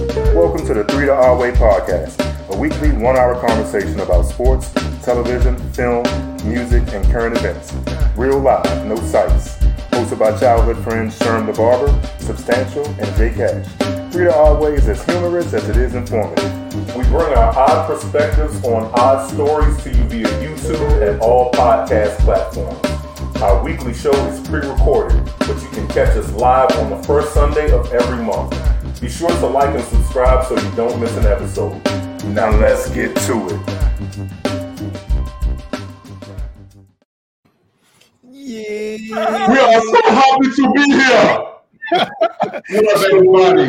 Welcome to the Three to Our Way podcast, a weekly one hour conversation about sports, television, film, music, and current events. Real life, no sites. Hosted by childhood friends Sherm the Barber, Substantial, and Jay Cash. Three to Our Way is as humorous as it is informative. We bring our odd perspectives on odd stories to you via YouTube and all podcast platforms. Our weekly show is pre-recorded, but you can catch us live on the first Sunday of every month. Be sure to like and subscribe so you don't miss an episode. Now let's get to it. Yeah. We are so happy to be here. what up, everybody?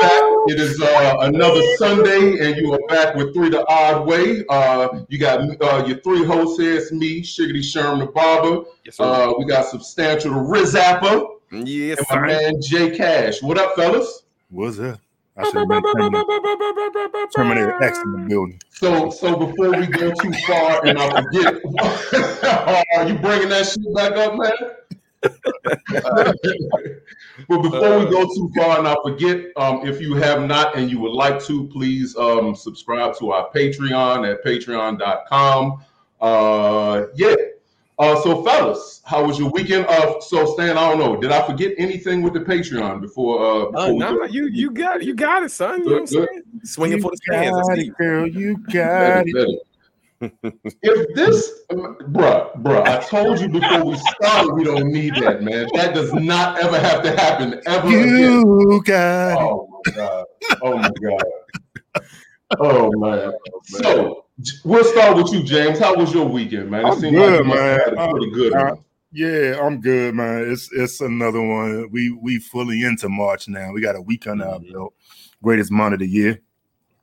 Back. It is uh, another Sunday, and you are back with Three the Odd Way. Uh, you got uh, your three hosts here. It's me, Shiggity Sherm the Barber. Yes, sir. Uh, we got Substantial the Rizapper, yes, and my man Jay Cash. What up, fellas? What's that? I should Terminator, X in the building. So, so before we go too far, and I forget, are you bringing that shit back up, man? but before we go too far, and I forget, um, if you have not and you would like to, please um, subscribe to our Patreon at patreon.com. Uh, yeah. Uh, so, fellas, how was your weekend? Uh, so, Stan, I don't know. Did I forget anything with the Patreon before? Uh, before Uh, we nah, go? you you got you got it, son. You know what I'm saying? Swinging You for the stands. Let's got it, girl. You got Better, it. if this, bruh, bruh, I told you before we started, we don't need that, man. That does not ever have to happen ever again. You got it. Oh my god! Oh my god! Oh man! So J- we'll start with you, James. How was your weekend, man? I'm seemed good, you must have man. had a pretty good one. Yeah, I'm good, man. It's it's another one. We we fully into March now. We got a week under our Mm-hmm. belt. Greatest month of the year.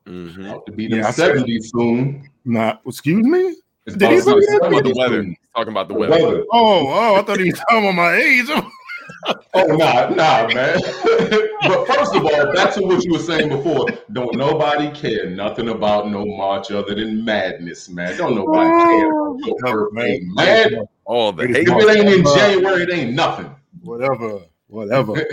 Mm-hmm. About to be them yeah, I said- 70 soon. Nah, excuse me. It's Did he about to be say that? Talking about the weather. soon. Talking about the The weather. weather. Oh, oh, I thought he was talking about my age. Oh nah, nah, man. but first of all, back to what you were saying before. Don't nobody care nothing about no March other than madness, man. Don't nobody oh. care about your Oh, birthday, man. All the hate. If it ain't in January, it ain't nothing. Whatever, whatever.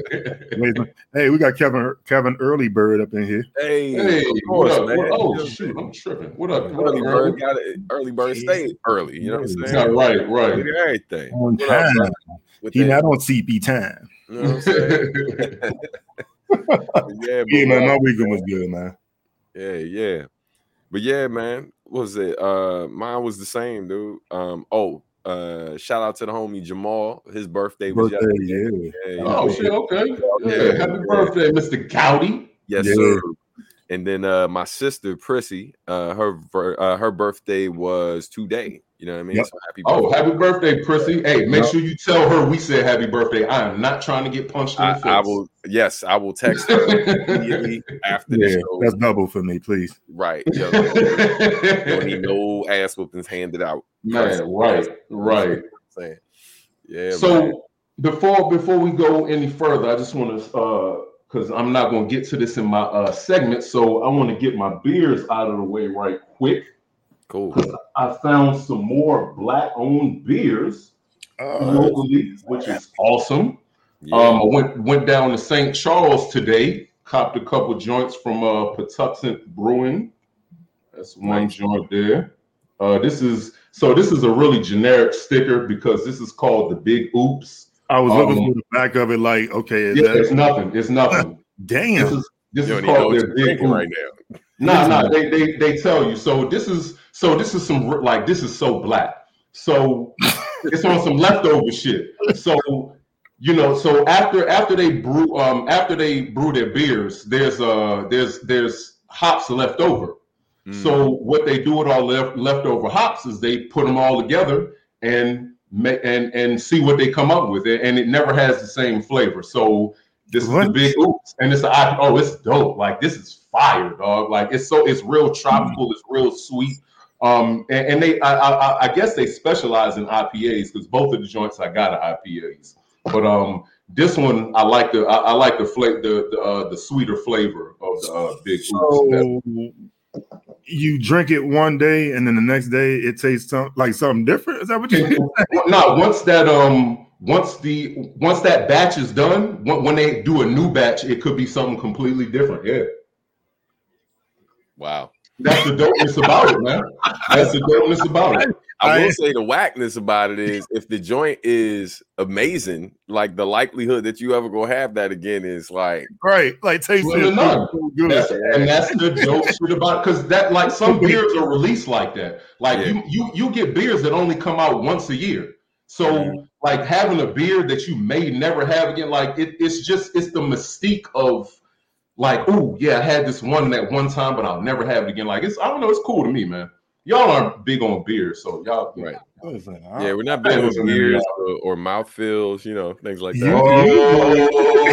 hey, we got Kevin Kevin Early Bird up in here. Hey, Hey, of what course, up? man. What- oh You know what shoot, I'm I'm tripping. What up? saying? What up, Early Early bird got it. Early bird stayed early. You know what I'm saying? right, right. Everything. On time. Son? With He that, not on CP time. you know what I'm saying? yeah, but Yeah, man, uh, my weekend was good, man. Yeah, yeah. But yeah, man, what was it? Uh mine was the same, dude. Um, oh, uh, shout out to the homie Jamal. His birthday was Birthday, yesterday. yeah. Yeah, oh yeah. shit, okay. Yeah, Yeah. happy birthday, Mr. Gowdy. Yes, Yeah. sir. And then uh my sister Prissy, uh her uh, her birthday was today. You know what I mean? Yep. So happy Oh, happy birthday, Prissy. Hey, make Yeah. sure you tell her we said happy birthday. I am not trying to get punched in the I, face. I will yes, I will text her immediately after the Yeah, show. that's double for me, please. Right. Yo, need no ass whoopings handed out. Man, right, right. You know what I'm saying? Yeah, man. So before before we go any further, I just want to uh because I'm not gonna get to this in my uh segment, so I want to get my beers out of the way right quick. Cool. I found some more black-owned beers locally, which is awesome. Yeah. Um, I went went down to St. Charles today, copped a couple joints from uh Patuxent Brewing. That's one Nice. joint there. Uh, this is so this is a really generic sticker because this is called the Big Oops. I was looking Um, for the back of it, like, okay, is Yeah, it's nothing. It's nothing. Damn, This is this you is don't even know called their Big Oops. right now. Nah, nah, they, they they tell you. So this is so this is some like this is so black. So it's on some leftover shit. So you know, so after after they brew um after they brew their beers, there's uh there's there's hops left over. Mm. So what they do with all left leftover hops is they put them all together and make and and see what they come up with, and it never has the same flavor. So this is the big oops, and it's oh, it's dope. Like this is fire, dog. Like it's so it's real tropical, it's real sweet. Um, and, and they I, I I guess they specialize in IPAs because both of the joints I got are IPAs. But um, this one I like the I, I like the flavor the the, uh, the sweeter flavor of the uh, big So you drink it one day and then the next day it tastes some, like something different. Is that what you? no, once that um once the once that batch is done, when, when they do a new batch, it could be something completely different. Yeah. Wow. That's the dopeness about it, man. That's the dopeness about it. I will say the whackness about it is if the joint is amazing, like the likelihood that you ever gonna have that again is like Right. Like taste Slim it. so good. That's, and that's the dope shit about because that like some beers are released like that. Like Yeah. you you you get beers that only come out once a year. So like having a beer that you may never have again, like it, it's just it's the mystique of like, oh yeah, I had this one that one time, but I'll never have it again. Like it's I don't know, it's cool to me, man. Y'all aren't big on beer, so y'all Right. Listen, yeah, we're not big on beers y'all. or, or mouthfeels, you know, things like that. Oh,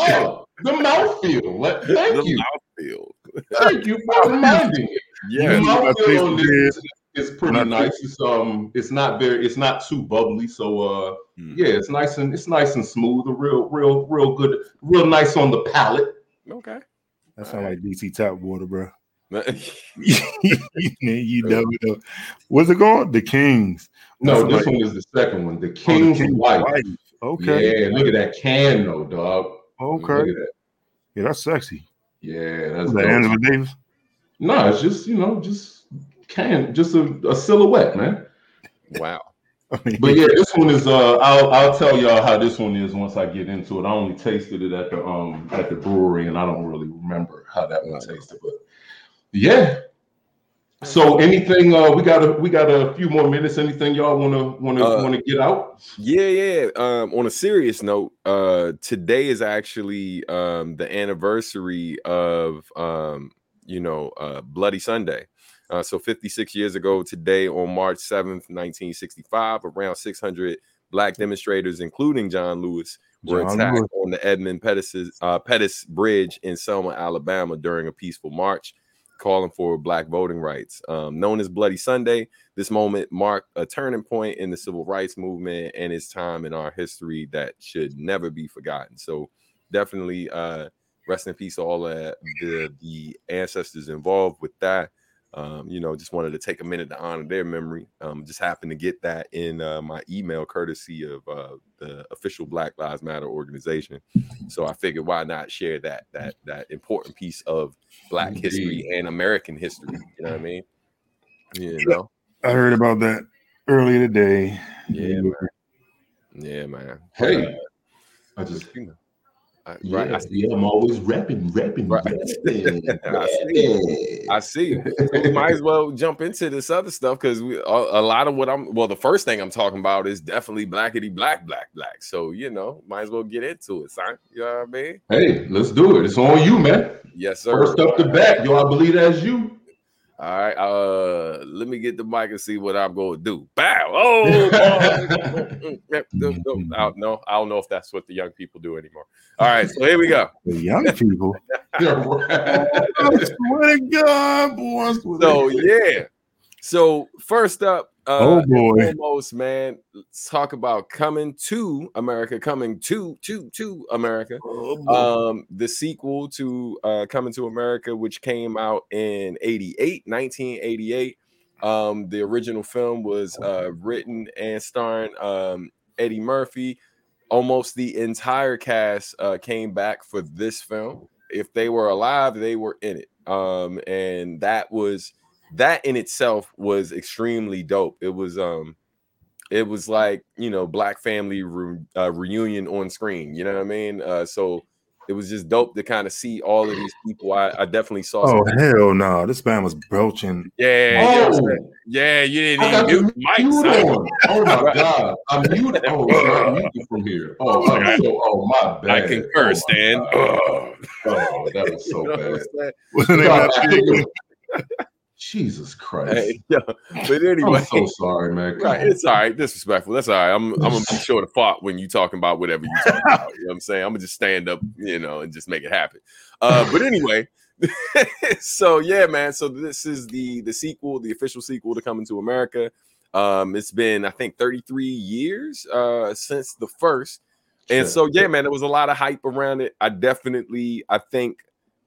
oh, the mouthfeel. Let- Thank The you. mouthfeel. Thank you for reminding me. Yeah. The I mouthfeel taste on this is, is pretty When I nice. It's um, it's not very, it's not too bubbly. So uh, Hmm. yeah, it's nice and it's nice and smooth. A real, real, real good, real nice on the palate. Okay. that sound like DC tap water, bro. yeah, you never know. What's it called? The Kings. No, That's this like- one is the second one, the Oh, the King's King's White. White. Okay. Yeah, look at that can though, dog. Look Okay. at that. Yeah, that's sexy. Yeah, that's The dope. Angela Davis. No, it's just you know, just can, just a, a silhouette, man. wow. But yeah, this one is. Uh, I'll I'll tell y'all how this one is once I get into it. I only tasted it at the um at the brewery, and I don't really remember how that one tasted. But yeah. So anything? Uh, we got a we got a few more minutes. Anything y'all want to want to Uh, want to get out? Yeah, yeah. Um, on a serious note, uh, today is actually um, the anniversary of um, you know uh, Bloody Sunday. Uh, so 56 years ago today, on March 7th, 1965, around 600 black demonstrators, including John Lewis, were John attacked Lewis. on the Edmund Pettus, uh, Pettus Bridge in Selma, Alabama, during a peaceful march calling for black voting rights. Um, known as Bloody Sunday, this moment marked a turning point in the civil rights movement and its time in our history that should never be forgotten. So, definitely, uh, rest in peace to all the the ancestors involved with that. Um, you know, just wanted to take a minute to honor their memory. Um, just happened to get that in uh, my email, courtesy of uh, the official Black Lives Matter organization. So I figured, why not share that that that important piece of Black history and American history? You know what I mean? You know, I heard about that earlier today. yeah, man. Yeah, man. Hey, Uh, I just you know, I- yeah, right. I, yeah, I'm always rapping, rapping, Right. rapping, I see. I see. So we might as well jump into this other stuff because we a, a lot of what I'm well, the first thing I'm talking about is definitely blackety black, black, black. So you know, might as well get into it, son. You know what I mean? Hey, let's do it. It's on you, man. Yes, sir. First up the bat, yo, I believe that's you. All right, uh, let me get the mic and see what I'm going to do. Bow. Oh, oh. I don't know. I don't know if that's what the young people do anymore. All right, so here we go. The young people. I swear to God, boy. I swear to So yeah. So first up, uh, Oh, boy. Almost man, let's talk about coming to America, coming to to to America. Oh, boy. Um, the sequel to uh, Coming to America, which came out in 88, 1988. Um, the original film was uh, written and starring um, Eddie Murphy. Almost the entire cast uh, came back for this film. If they were alive, they were in it. Um, and that was that in itself was extremely dope. It was um it was like you know black family re- uh, reunion on screen you know what i mean uh so it was just dope to kind of see all of these people i, I definitely saw oh some, hell no! This man was belching. yeah you know what I'm Oh, saying? yeah you didn't I even the mute the mic mute son. on. Oh my god, I'm muted. Oh, I'm muted from here. Oh, I'm so, oh my bad. i concur Oh, stan my Ugh. God. Oh, that was so You know what I'm bad. Saying? What's the name God, of I that think chicken? it- Jesus Christ. Hey, yeah. but anyway I'm so sorry, man. Right, it's all right. Disrespectful. That's all right. I'm I'm gonna be sure to fought when you talking about whatever you talking about. You know what I'm saying? I'm gonna just stand up, you know, and just make it happen. Uh, but anyway, so yeah, man. So this is the the sequel, the official sequel to Coming to America. Um, it's been I think 33 years uh since the first, and Shit. so yeah, man, there was a lot of hype around it. I definitely, I think,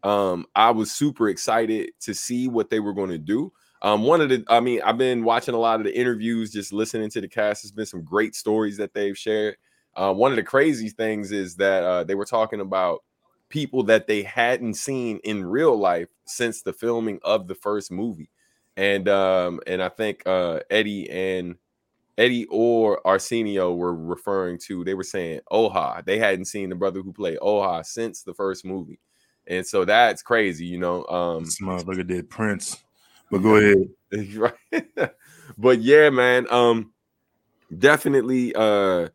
um, I was super excited to see what they were going to do. Um, one of the, I mean, I've been watching a lot of the interviews, just listening to the cast. There's been some great stories that they've shared. Uh, one of the crazy things is that uh, they were talking about people that they hadn't seen in real life since the filming of the first movie. And um and I think uh Eddie and Eddie or Arsenio were referring to, they were saying Oha. They hadn't seen the brother who played Oha since the first movie. And so that's crazy, you know. Um This motherfucker did Prince. But go ahead. right. but yeah, man. Um definitely uh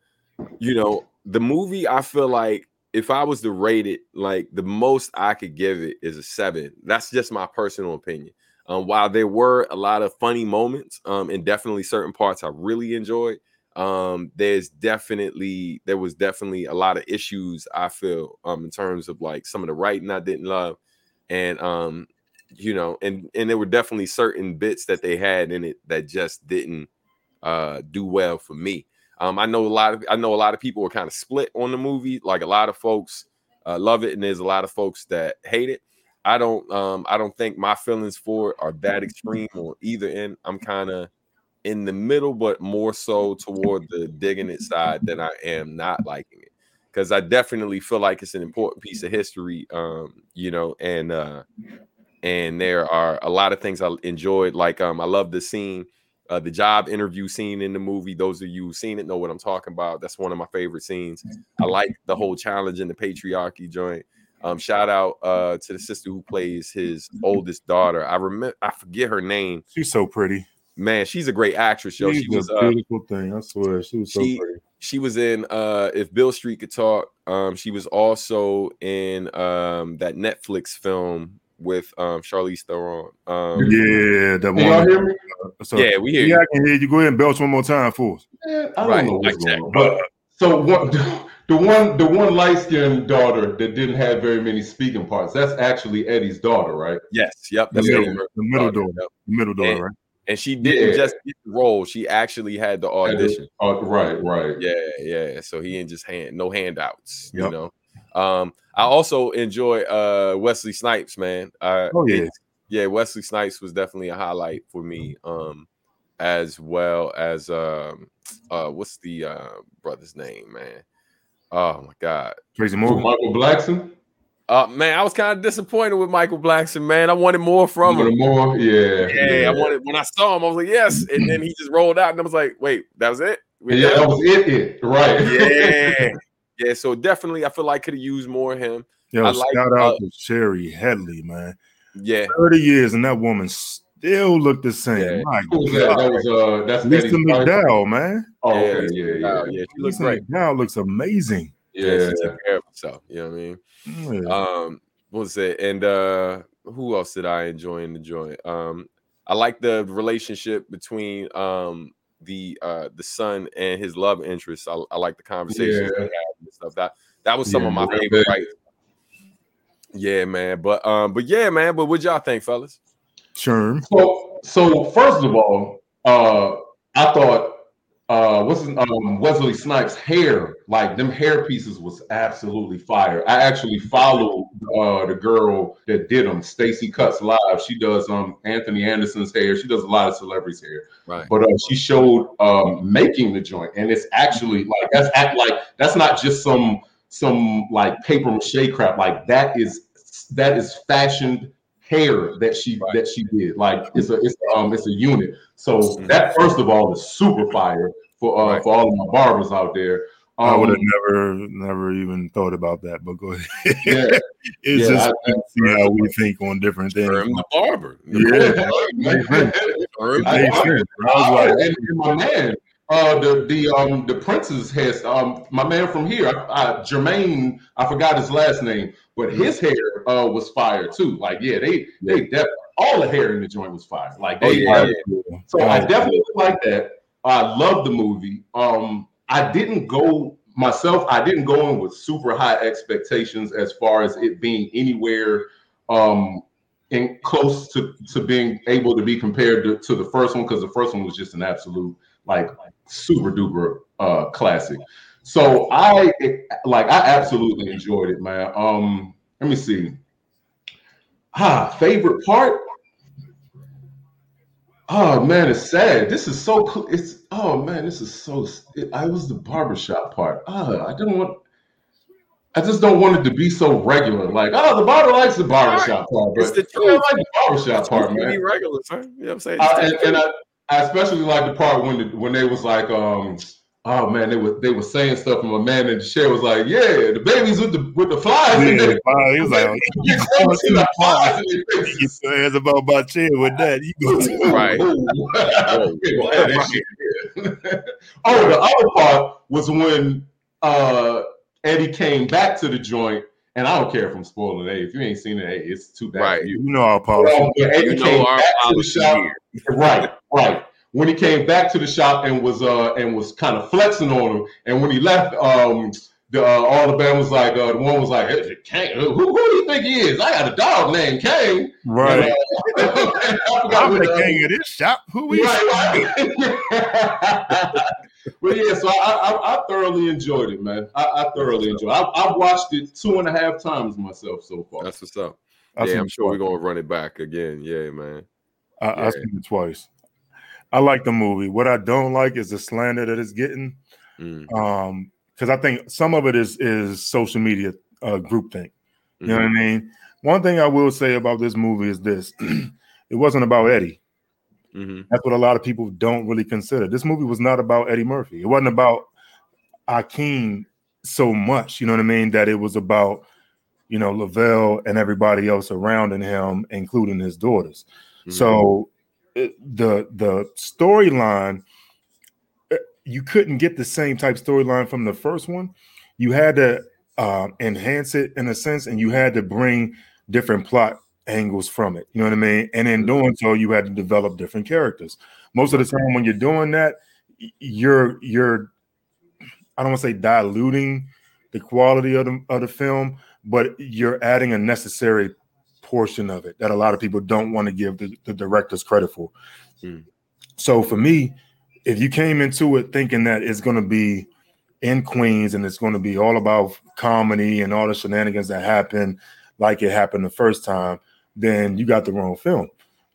you know, the movie I feel like if I was to rate it, like the most I could give it is a seven. That's just my personal opinion. Um, while there were a lot of funny moments, um, and definitely certain parts I really enjoyed, um, there's definitely there was definitely a lot of issues I feel um in terms of like some of the writing I didn't love, and um, you know, and and there were definitely certain bits that they had in it that just didn't uh do well for me. Um, I know a lot of I know a lot of people were kind of split on the movie. Like a lot of folks uh, love it, and there's a lot of folks that hate it. I don't um I don't think my feelings for it are that extreme or either end. I'm kind of in the middle, but more so toward the digging it side than I am not liking it. Because I definitely feel like it's an important piece of history. Um, you know, and uh and there are a lot of things I enjoyed. Like um, I love the scene, uh, the job interview scene in the movie. Those of you who've seen it know what I'm talking about. That's one of my favorite scenes. I like the whole challenge in the patriarchy joint. Um, shout out uh, to the sister who plays his oldest daughter. I remember I forget her name. She's so pretty. Man, she's a great actress, yo. She's She was a uh, beautiful thing. I swear. She was so she- pretty. she was in uh if Beale Street could talk. Um, she was also in um that Netflix film with um Charlize Theron. Um, Yeah, that Can y'all one. hear me? So, yeah, we hear yeah, you. I can hear you. Go ahead and belch one more time for us. Eh, I don't Right, know what's like going on. But so what the one the one light skinned daughter that didn't have very many speaking parts, that's actually Eddie's daughter, right? Yes, yep. That's Yeah, the, the middle daughter Yep. The middle daughter, And- right? And she didn't Yeah. just get the role; she actually had the audition. Oh, right, right. Yeah, yeah. So he ain't just hand no handouts. You know. Um, I also enjoy uh Wesley Snipes, man. Uh, Oh, yeah. yeah. Wesley Snipes was definitely a highlight for me. Um, as well as um, uh, what's the uh brother's name, man? Oh my god. Tracy Who, Morgan. Michael Blackson? Uh, man, I was kind of disappointed with Michael Blackson, man. I wanted more from From him. more, yeah, Yeah, I wanted when I saw him, I was like, yes. And then he just rolled out, and I was like, wait, that was it? We Yeah, that was it, it right. yeah, yeah. So definitely, I feel like could have used more of him. Yo, I like, shout out uh, to Shari Headley, man. Yeah, 30 years and that woman still look the same. Yeah. My Who was that? That God. was uh, that's Lisa McDowell, man. Oh, yeah, okay, Lisa yeah, yeah, yeah. She looks Lisa great. McDowell looks amazing. Yeah, yeah. took care of herself. You know what I mean? Yeah. Um, what was it? And uh, who else did I enjoy in the joint? Um, I like the relationship between um the uh the son and his love interest. I, I like the conversations Yeah. they had and stuff. That that was some Yeah, of my favorite. big. Right? Yeah, man. But um, but yeah, man. But what y'all think, fellas? Sherm. So, so first of all, uh, I thought uh, what's his, um, Wesley Snipes' hair, like them hair pieces, was absolutely fire. I actually followed uh, the girl that did them, Stacy Cuts Live. She does um Anthony Anderson's hair. She does a lot of celebrities' hair. Right. But uh, she showed um, making the joint, and it's actually like that's act like that's not just some some like paper mache crap. Like that is that is fashioned hair that she Right. that she did. Like it's a it's a, um it's a unit. So that first of all is super fire for uh, Right. for all of my barbers out there. I would have Um, never, never even thought about that. But go ahead. yeah, it's Yeah, just I- to see how we think on different things. Herm the barber. Yeah. Herm I- the Makes barber. sense. I was like, and, and my man, uh, the the um the Prince's has um my man from here, I, I, Jermaine, I forgot his last name, but his hair uh was fire too. Like yeah, they they definitely all the hair in the joint was fire. Like they, Oh, they, yeah. so I definitely like that. I love the movie. Um, I didn't go myself. I didn't go in with super high expectations as far as it being anywhere um in close to to being able to be compared to, to the first one because the first one was just an absolute like super duper uh classic. So I like I absolutely enjoyed it, man. Um, let me see. Ah, favorite part. Oh man, it's sad. This is so cool. It's oh man, this is so. It, I was the barbershop part. Ah, I didn't want. I just don't want it to be so regular. Like, oh, the barber likes the barbershop part, But It's the I don't like the barbershop part, man. Be regular, son. You know what I'm saying? I, and, and I, I especially like the part when the, when they was like, um, oh man, they were they were saying stuff, and my man in the chair was like, yeah, the babies with the with the flies. Yeah, they, wow, he was like, oh, you can't see the flies in their you get faces. about my chair with that. You go Right. Okay, well, add that shit in. oh, the other part was when uh, Eddie came back to the joint, and I don't care if I'm spoiling it. If you ain't seen it, hey, it's too bad Right. for you. You know our policy. Well, when You know our back to the policy shop, right, right. When he came back to the shop and was uh and was kind of flexing on him, and when he left, um, the uh, all the band was like, uh, the one was like, hey, Kane, who, who do you think he is? I got a dog named Kane. Right. And, uh, I forgot I'm what, the king of this shop. Who is? Right, right. but yeah, so I, I, I thoroughly enjoyed it, man. I, I thoroughly enjoyed. it. I, I've watched it two and a half times myself so far. That's what's up. I yeah, I'm sure we're gonna run it back again. Yeah, man. I, I Yeah. seen it twice. I like the movie. What I don't like is the slander that it's getting. Mm, Um, because I think some of it is is social media uh groupthink. You know what I mhm. mean? One thing I will say about this movie is this: it wasn't about Eddie. Mhm. That's what a lot of people don't really consider. This movie was not about Eddie Murphy. It wasn't about Akeem so much. You know what I mean? That it was about you know Lavelle and everybody else surrounding him, including his daughters. Mhm. So it- the the storyline, uh, you couldn't get the same type storyline from the first one. You had to uh, enhance it in a sense, and you had to bring different plot angles from it. You know what I mean? And in doing so, you had to develop different characters. Most of the time, when you're doing that, you're you're I don't want to say diluting the quality of the of the film, but you're adding a necessary portion of it that a lot of people don't want to give the, the directors credit for. Mm. So for me, if you came into it thinking that it's going to be in Queens and it's going to be all about comedy and all the shenanigans that happen like it happened the first time, then you got the wrong film.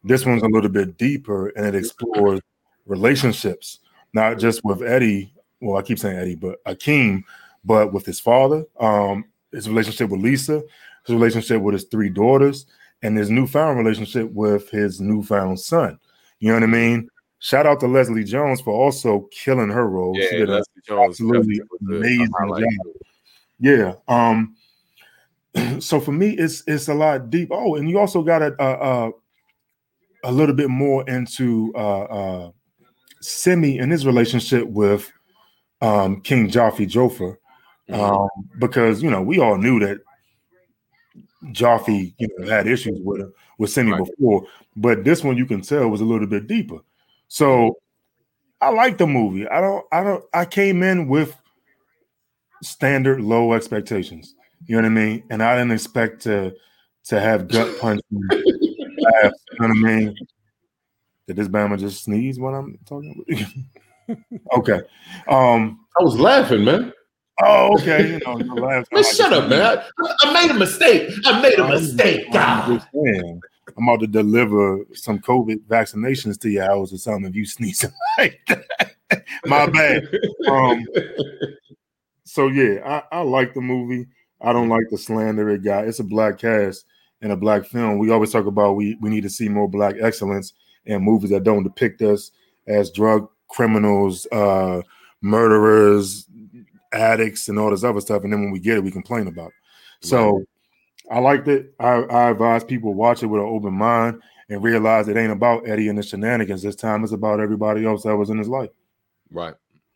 This one's a little bit deeper and it explores relationships, not just with Eddie. Well, I keep saying Eddie, but Akeem, but with his father, um, his relationship with Lisa, his relationship with his three daughters, and his newfound relationship with his newfound son. You know what I mean? Shout out to Leslie Jones for also killing her role. Yeah, she did Leslie Jones absolutely definitely was a- a amazing job. Yeah. Um. So for me, it's it's a lot deep. Oh, and you also got a a, a, a little bit more into uh, uh, Semmi and his relationship with um, King Jaffe Joffer, Mhm. um, because you know we all knew that Jaffe you know had issues with him with Semmi Right. before, but this one you can tell was a little bit deeper. So I like the movie. I don't. I don't. I came in with standard low expectations. You know what I mean? And I didn't expect to to have gut punch. laughs, you know what I mean? Did this Bama just sneeze when I'm talking? okay. Um. I was laughing, man. Oh, okay. You know, Man, like shut up, man. I, I made a mistake. I made a I'm mistake. I'm saying, I'm about to deliver some COVID vaccinations to your house or something if you sneeze like that. My bad. Um, so yeah, I, I like the movie. I don't like the slander it got. It's a black cast and a black film. We always talk about we we need to see more black excellence in movies that don't depict us as drug criminals, uh, murderers, addicts, and all this other stuff. And then when we get it, we complain about. It. So I liked it. I, I advise people watch it with an open mind and realize it ain't about Eddie and the shenanigans. This time it's about everybody else that was in his life. Right,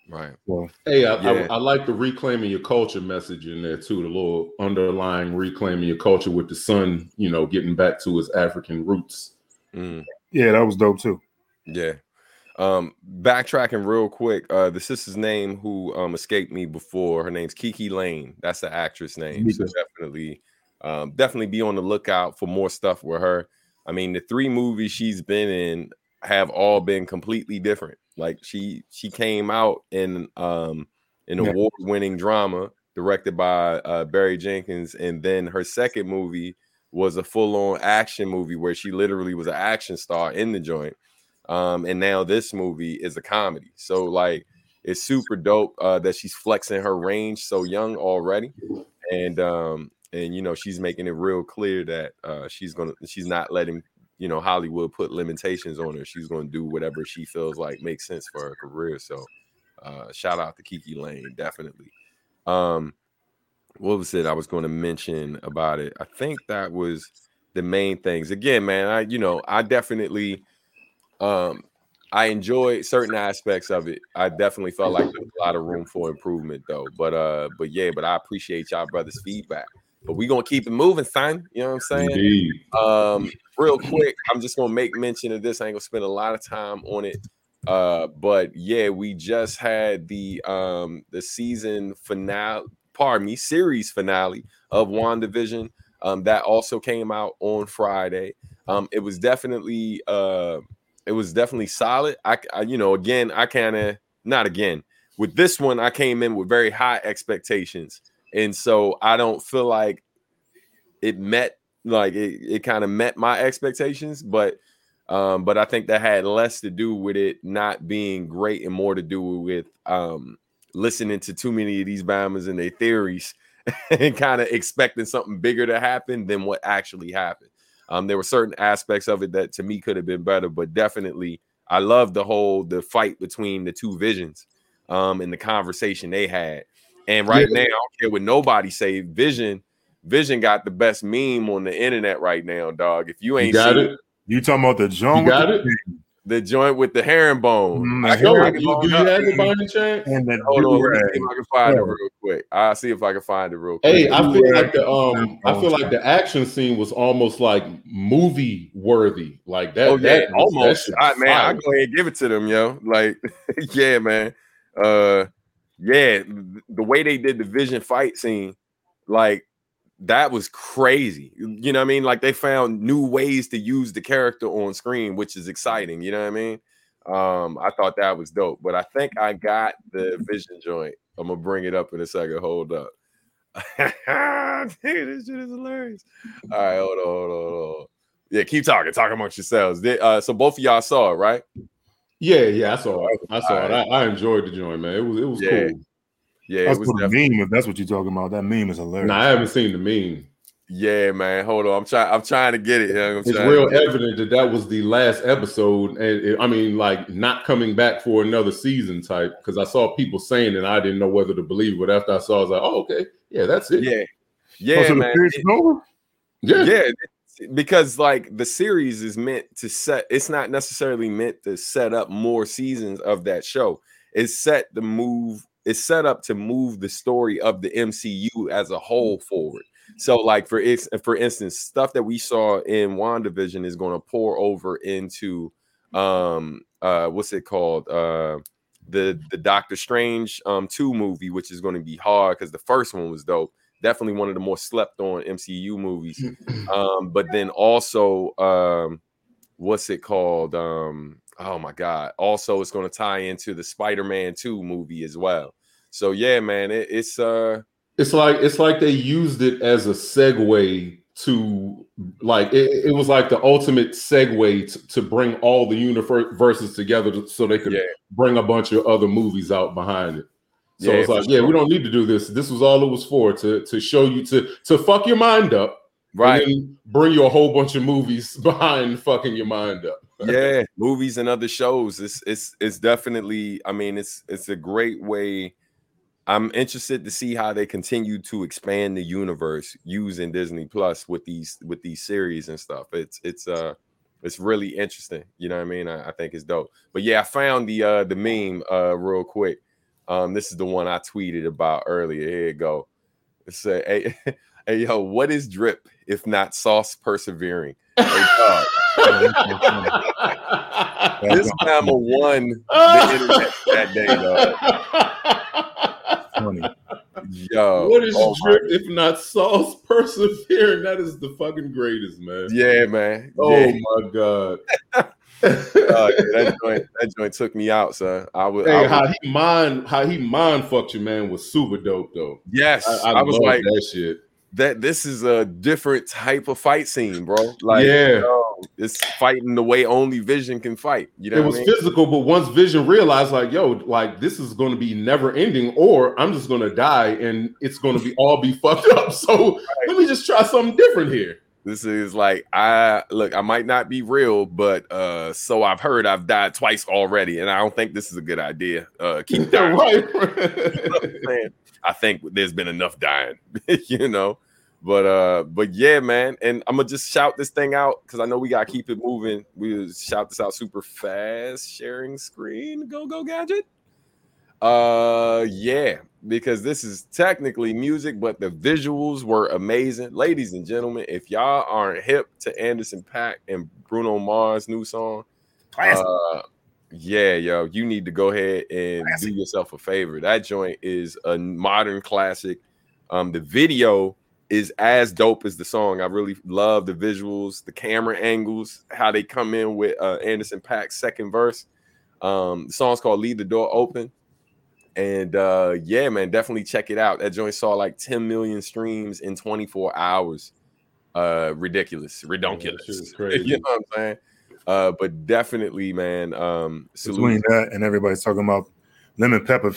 right. So Hey, I, Yeah. I, I like the reclaiming your culture message in there too. The little underlying reclaiming your culture with the son, you know, getting back to his African roots. Mm. yeah, that was dope too. Yeah. Um, backtracking real quick, uh, the sister's name who um escaped me before, her name's Kiki Layne. That's the actress name. So definitely, um, definitely be on the lookout for more stuff with her. I mean, the three movies she's been in have all been completely different. Like she she came out in um an Yeah. award-winning drama directed by uh, Barry Jenkins, and then her second movie was a full-on action movie where she literally was an action star in the joint. Um, and now this movie is a comedy. So like it's super dope uh, that she's flexing her range so young already. and um, and you know she's making it real clear that uh, she's gonna she's not letting you know Hollywood put limitations on her. She's gonna do whatever she feels like makes sense for her career. So uh, shout out to KiKi Layne, definitely. Um, what was it I was going to mention about it? I think that was the main things. Again, man, I you know I definitely um I enjoyed certain aspects of it. I definitely felt like there's a lot of room for improvement though. But uh, but yeah, but I appreciate y'all brothers' feedback. But we're gonna keep it moving, son. You know what I'm saying? Indeed. Um, real quick, I'm just gonna make mention of this. I ain't gonna spend a lot of time on it. Uh, but yeah, we just had the um the season finale, pardon me, series finale of WandaVision. Um, that also came out on Friday. Um, it was definitely uh it was definitely solid. I, I you know, again, I kind of not again with this one. I came in with very high expectations, and so I don't feel like it met like it, it kind of met my expectations, but um, but I think that had less to do with it not being great and more to do with um listening to too many of these bombers and their theories and kind of expecting something bigger to happen than what actually happened. Um, there were certain aspects of it that to me could have been better, but definitely I love the whole the fight between the two visions um and the conversation they had. And right Yeah. now, I don't care what nobody say, Vision, Vision got the best meme on the internet right now, dog. If you You ain't got seen it. You talking about the joint? You got with it? the- the joint with the herringbone, Mm, I the can- I you, do you have it by any chance? And then Hold on, let me see if I can find it real quick. I'll see if I can find it real quick. Hey, I feel Yeah. like the um, I feel like the action scene was almost like movie worthy, like that. oh yeah, that was- that almost. I, man, I fire. go ahead and give it to them, yo. Like, yeah, man. Uh, yeah, the way they did the vision fight scene, like that was crazy. You know what I mean? Like they found new ways to use the character on screen, which is exciting. You know what I mean? Um, I thought that was dope. But I think I got the vision joint. I'm gonna bring it up in a second. Hold up. Dude, this shit is hilarious. All right, hold on, hold on, hold on. Yeah, keep talking. Talk amongst yourselves. Uh, so both of y'all saw it, right? Yeah, yeah, I saw it. I saw All it. I, I enjoyed the joint, man. It was it was Yeah. cool. Yeah, That's it was for the definitely. meme. If that's what you're talking about, that meme is hilarious. Nah, I haven't seen the meme. Yeah, man. Hold on. I'm trying. I'm trying to get it. young. I'm It's real evident that that was the last episode, and it, I mean, like not coming back for another season type. Because I saw people saying, and I didn't know whether to believe. But after I saw, it, I was like, oh, okay, yeah, that's it. Yeah, Oh, yeah, so man. series It- is over? yeah. yeah, it's- because like the series is meant to set. It's not necessarily meant to set up more seasons of that show. It's set to move. It's set up to move the story of the MCU as a whole forward. So, like for for instance, stuff that we saw in WandaVision is going to pour over into um uh what's it called? Uh the the Doctor Strange um 2 movie, which is going to be hard because the first one was dope. Definitely one of the more slept on MCU movies. Um, but then also um what's it called? Um, oh my god, also it's going to tie into the Spider-Man 2 movie as well. So yeah, man, it, it's uh It's like it's like they used it as a segue to like it, it was like the ultimate segue to, to bring all the universes together to- so they could yeah, bring a bunch of other movies out behind it. So Yeah, it's like, yeah, sure. we don't need to do this. This was all it was for to to show you to to fuck your mind up, right. And bring you a whole bunch of movies behind fucking your mind up. yeah, movies and other shows. It's it's it's definitely. I mean, it's it's a great way. I'm interested to see how they continue to expand the universe using Disney Plus with these with these series and stuff. It's it's uh it's really interesting. You know what I mean? I, I think it's dope. But yeah, I found the uh the meme uh real quick. Um, this is the one I tweeted about earlier. Here you go. It said, hey, hey yo, what is drip if not sauce persevering? Hey, this Bama won the internet that day, dog. Funny. Yo, what is oh drip if not sauce persevering? That is the fucking greatest, man. Yeah, man. Oh yeah, my god. uh, yeah, that joint, that joint took me out, son. I was, I Hey, was how he mind how he mind fucked you, man, was super dope though. yes, I, I, I, was like, that shit. that this is a different type of fight scene, bro. Like, Yeah. you know, it's fighting the way only Vision can fight. You know, it was I mean? physical, but once Vision realized, like, yo, like this is going to be never ending, or I'm just going to die and it's going to be all be fucked up. So let me just try something different here. This is like I look. I might not be real, but uh, so I've heard I've died twice already, and I don't think this is a good idea. Uh, keep dying. right. man. I think there's been enough dying, you know. But uh, but yeah, man, and I'm gonna just shout this thing out because I know we gotta keep it moving. We shout this out super fast. Sharing screen, go go gadget. Uh, yeah, because this is technically music, but the visuals were amazing, ladies and gentlemen. If y'all aren't hip to Anderson .Paak and Bruno Mars' new song, Classic. uh, yeah, yo, you need to go ahead and Classic. do yourself a favor. That joint is a modern classic. Um, the video is as dope as the song. I really love the visuals, the camera angles, how they come in with uh, Anderson .Paak's second verse. Um, the song's called "Leave the Door Open," and uh, yeah, man, definitely check it out. That joint saw like 10 million streams in 24 hours. Uh, ridiculous, redonkulous. crazy. you know what I'm saying? Uh, but definitely, man. Um, Between salute. that and everybody's talking about lemon pepper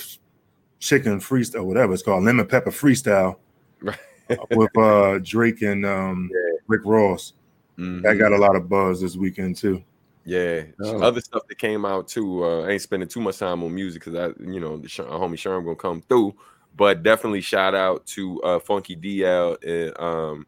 chicken freestyle, whatever it's called, lemon pepper freestyle Right. with uh Drake and um Rick Ross. Mhm. That got a lot of buzz this weekend too. Yeah, Oh. other stuff that came out too. Uh, I ain't spending too much time on music because I, you know, the Sh- homie Sherm gonna come through. But definitely shout out to uh, Funky DL and um,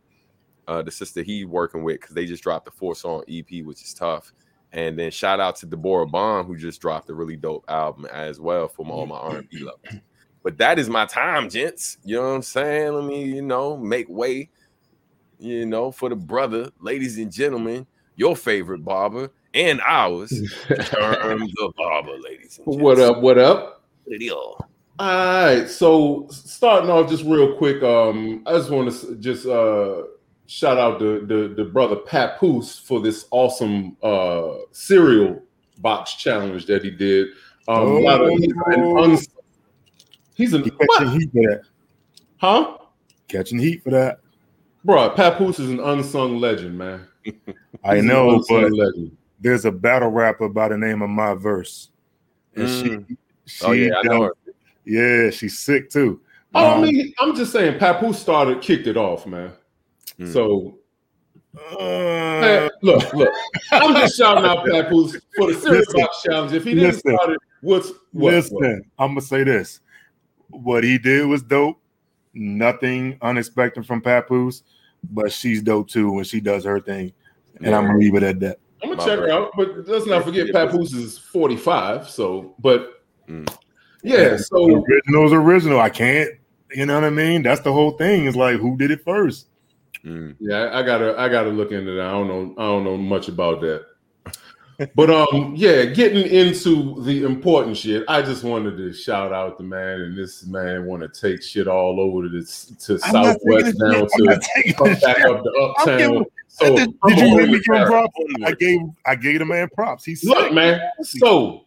uh, the sister he working with because they just dropped the four song EP, which is tough. And then shout out to Deborah Bond who just dropped a really dope album as well from all my R and B lovers. But that is my time, gents. You know what I'm saying? Let me, you know, make way, you know, for the brother, ladies and gentlemen, your favorite barber and ours, Sherm the barber, ladies and gents. what up? What up? Video. All right. So starting off just real quick, um, I just want to just uh shout out the the, the brother Papoose for this awesome uh cereal box challenge that he did. Um, a lot of- he's an uns- he's an He catching what? heat for that. huh? Catching heat for that. Bro, Papoose is an unsung legend, man. I know, but legend. There's a battle rapper by the name of My Verse. And she, she Oh yeah, I know. her. yeah, she's sick too. Oh, I Um, mean, I'm just saying, Papoose started, kicked it off, man. Mm. So, uh, man, look, look, I'm just shouting out Papoose for the Serious Listen. Box Challenge. If he didn't Listen. start it, what's what? listen, what? I'm gonna say this. What he did was dope. Nothing unexpected from Papoose, but she's dope too when she does her thing. And I'm gonna leave it at that. I'm gonna My check her out, but let's not forget Papoose is 45. So, but Mm. yeah, so Original's original. I can't, you know what I mean? That's the whole thing. It's like who did it first? Mm. Yeah, I gotta I gotta look into that. I don't know I don't know much about that. But um, yeah, getting into the important shit, I just wanted to shout out the man, and this man want to take shit all over to this to I'm Southwest taking down. I'm to not come back shit. up to I'm uptown. So Did I'm you let me give him props? I gave I gave the man props. He's Look, sick. man. So,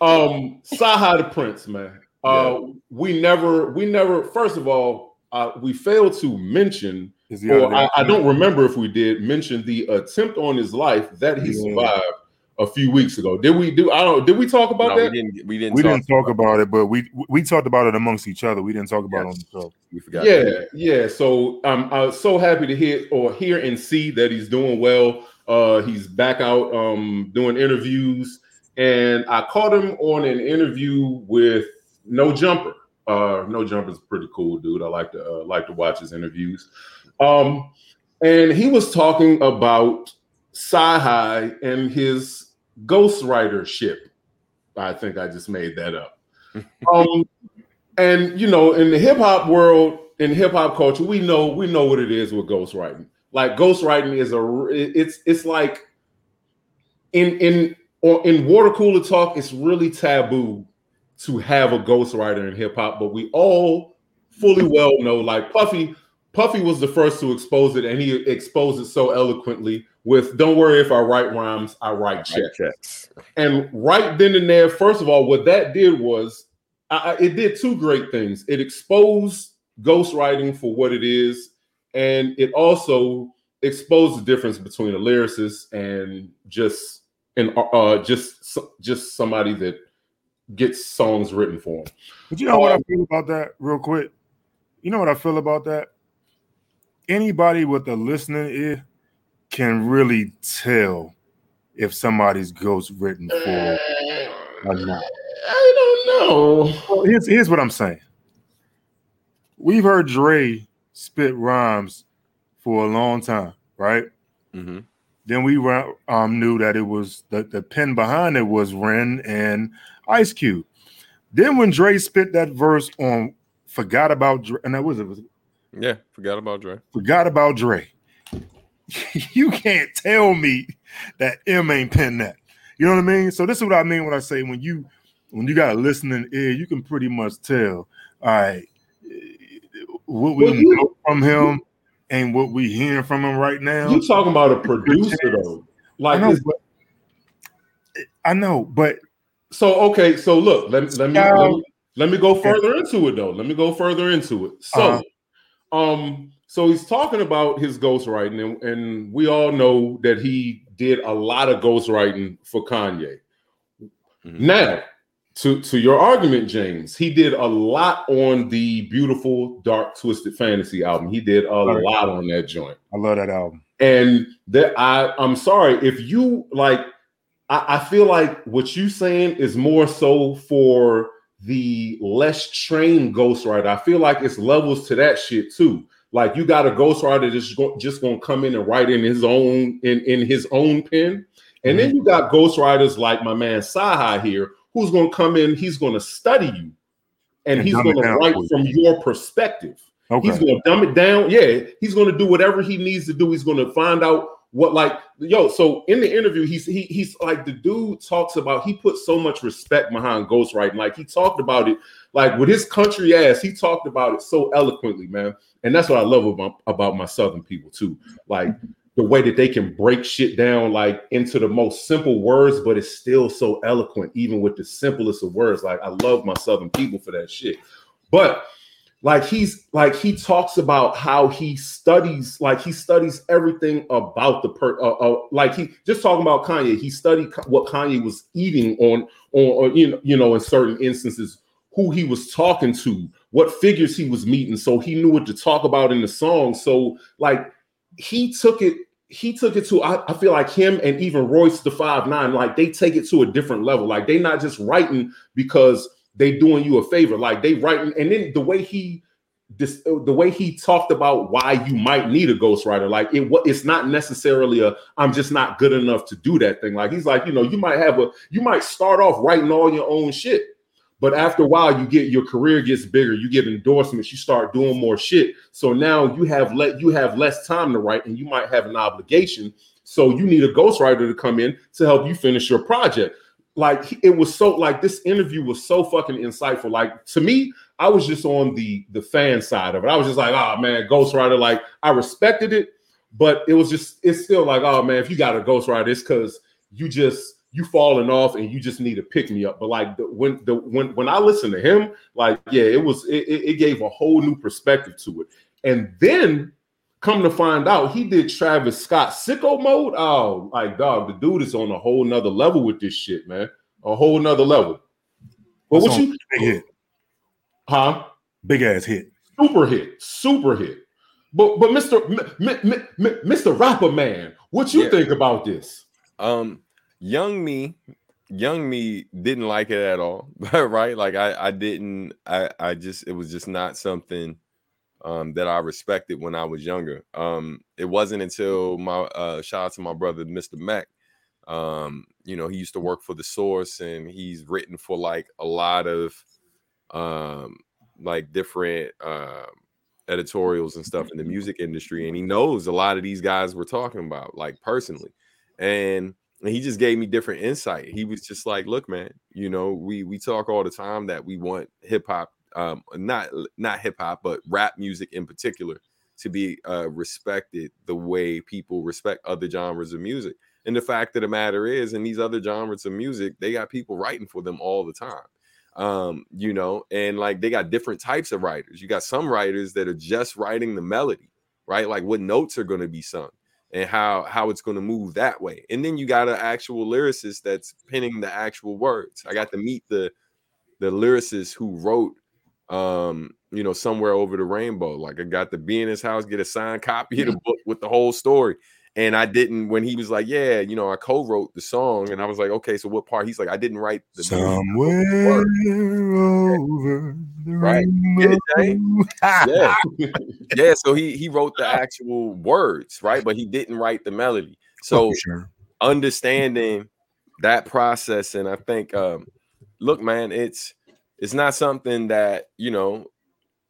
um, Saha the Prince, man. Uh, we never, we never. First of all, uh, we failed to mention, or I. I don't remember if we did mention the attempt on his life that he Yeah. survived a few weeks ago. Did we do? I don't. Did we talk about No, that? we didn't. We didn't. We talk, didn't talk about it, but we we talked about it amongst each other. We didn't talk about Yes. it on the show. We forgot. Yeah, yeah. So I'm uh, so happy to hear or hear and see that he's doing well. Uh, he's back out um, doing interviews, and I caught him on an interview with No Jumper. Uh, no Jumper's a pretty cool dude. I like to uh, like to watch his interviews. Um, and he was talking about Sci-Hi and his ghostwritership. I think I just made that up. um, and you know, in the hip hop world, in hip hop culture, we know we know what it is with ghostwriting. Like ghostwriting is a it's it's like in in or in water cooler talk, it's really taboo to have a ghostwriter in hip hop, but we all fully well know like Puffy Puffy was the first to expose it, and he exposed it so eloquently with "Don't worry if I write rhymes, I write checks." Right checks. And right then and there, first of all, what that did was I, I- it did two great things. It exposed ghostwriting for what it is, and it also exposed the difference between a lyricist and just and uh just just somebody that gets songs written for him. But you know um, what I feel about that, real quick. You know what I feel about that. Anybody with a listening ear can really tell if somebody's ghost written for or not. I don't know. Well, here's, here's what I'm saying. We've heard Dre spit rhymes for a long time, right? Mm-hmm. Then we um, knew that it was the, the pen behind it was Ren and Ice Cube. Then when Dre spit that verse on "Forgot About Dre," and that was it. Was, yeah, forgot about Dre. Forgot about Dre. you can't tell me that Em ain't penned that. You know what I mean? So this is what I mean when I say when you when you got a listening ear, you can pretty much tell. All right, what we well, you, know from him and what we hearing from him right now. You talking about a producer though? Like I know, but, I know, but so okay. So look, let, let me let me let me go further into it though. Let me go further into it. So, uh-huh. Um, so he's talking about his ghostwriting, and, and we all know that he did a lot of ghostwriting for Kanye. Mm-hmm. Now, to to your argument, James, he did a lot on the beautiful Dark Twisted Fantasy album. He did a right. lot on that joint. I love that album. And that I I'm sorry if you like. I, I feel like what you saying is more so for the less trained ghostwriter. I feel like it's levels to that shit too. Like you got a ghostwriter just go, just gonna come in and write in his own in in his own pen, and mm-hmm. then you got ghostwriters like my man Saha here who's to come in, he's to study you, and, and he's to write from your perspective. Okay. He's to dumb it down. Yeah, he's to do whatever he needs to do. He's to find out what like yo. So in the interview, he's he, he's like the dude talks about he put so much respect behind ghostwriting. Like he talked about it like with his country ass. He talked about it so eloquently, man. And that's what I love about about my southern people too. Like the way that they can break shit down like into the most simple words, but it's still so eloquent, even with the simplest of words. Like I love my southern people for that shit. But like he's like he talks about how he studies like he studies everything about the per uh, uh, like he just talking about Kanye he studied what Kanye was eating on on or, you know you know in certain instances who he was talking to what figures he was meeting so he knew what to talk about in the song. So like he took it he took it to I, I, feel like him and even Royce the five nine like they take it to a different level. Like they not just writing because they doing you a favor like they writing and then the way he this the way he talked about why you might need a ghostwriter like it it's not necessarily a I'm just not good enough to do that thing like he's like you know you might have a you might start off writing all your own shit but after a while, you get your career gets bigger, you get endorsements, you start doing more shit. So now you have let you have less time to write, and you might have an obligation. So you need a ghostwriter to come in to help you finish your project. Like it was so like this interview was so fucking insightful. Like to me, I was just on the the fan side of it. I was just like, oh man, ghostwriter. Like I respected it, but it was just it's still like, oh man, if you got a ghostwriter, it's because you just you falling off and you just need to pick me up. But like the, when the when when I listened to him, like yeah, it was it, it gave a whole new perspective to it. And then come to find out, he did Travis Scott sicko mode. Oh, like dog, the dude is on a whole nother level with this shit, man. A whole nother level. But what you big hit? Huh? Big ass hit. Super hit. Super hit. But but Mr. M- M- M- Mr. Rapper Man, what you yeah. think about this? Um, young me young me didn't like it at all right like i i didn't i i just it was just not something um that i respected when i was younger. Um it wasn't until my uh shout out to my brother mr mac. Um you know he used to work for the source and he's written for like a lot of um like different um editorials and stuff in the music industry and he knows a lot of these guys we're talking about like personally. And and he just gave me different insight. He was just like, "Look, man, you know, we we talk all the time that we want hip hop, um, not not hip hop, but rap music in particular, to be uh, respected the way people respect other genres of music. And the fact of the matter is, in these other genres of music, they got people writing for them all the time." Um, you know, and like they got different types of writers. You got some writers that are just writing the melody right? Like what notes are going to be sung and how how it's going to move that way. And then you got an actual lyricist that's pinning the actual words. I got to meet the the lyricist who wrote um you know somewhere over the rainbow like i got to be in his house get a signed copy of the book with the whole story and I didn't when he was like, Yeah, you know, I co-wrote the song, and I was like, Okay, so what part? He's like, I didn't write the somewhere over the right. rainbow. yeah. yeah. So he he wrote the actual words, right? But he didn't write the melody. So Oh, sure. understanding that process, and I think um, look, man, it's it's not something that you know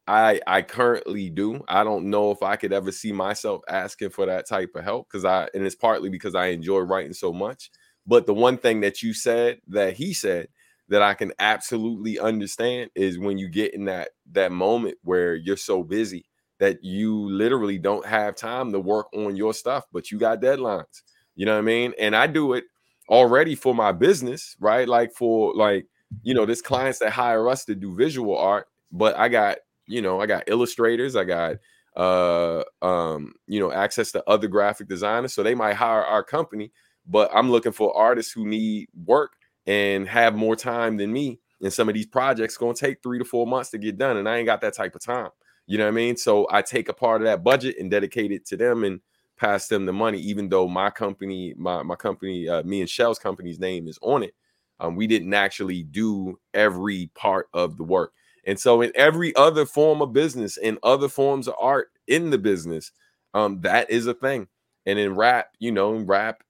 I I currently do. I don't know if I could ever see myself asking for that type of help because I and it's partly because I enjoy writing so much. But the one thing that you said that he said that I can absolutely understand is when you get in that that moment where you're so busy that you literally don't have time to work on your stuff, but you got deadlines. You know what I mean? And I do it already for my business, right? Like for like, you know, there's clients that hire us to do visual art, but I got you know, I got illustrators, I got uh um, you know, access to other graphic designers. So they might hire our company, but I'm looking for artists who need work and have more time than me. And some of these projects to take three to four months to get done. And I ain't got that type of time. You know what I mean? So I take a part of that budget and dedicate it to them and pass them the money, even though my company, my my company, uh, me and Shell's company's name is on it. Um, we didn't actually do every part of the work. And so, in every other form of business, in other forms of art in the business, um, that is a thing. And in rap, you know, in rap,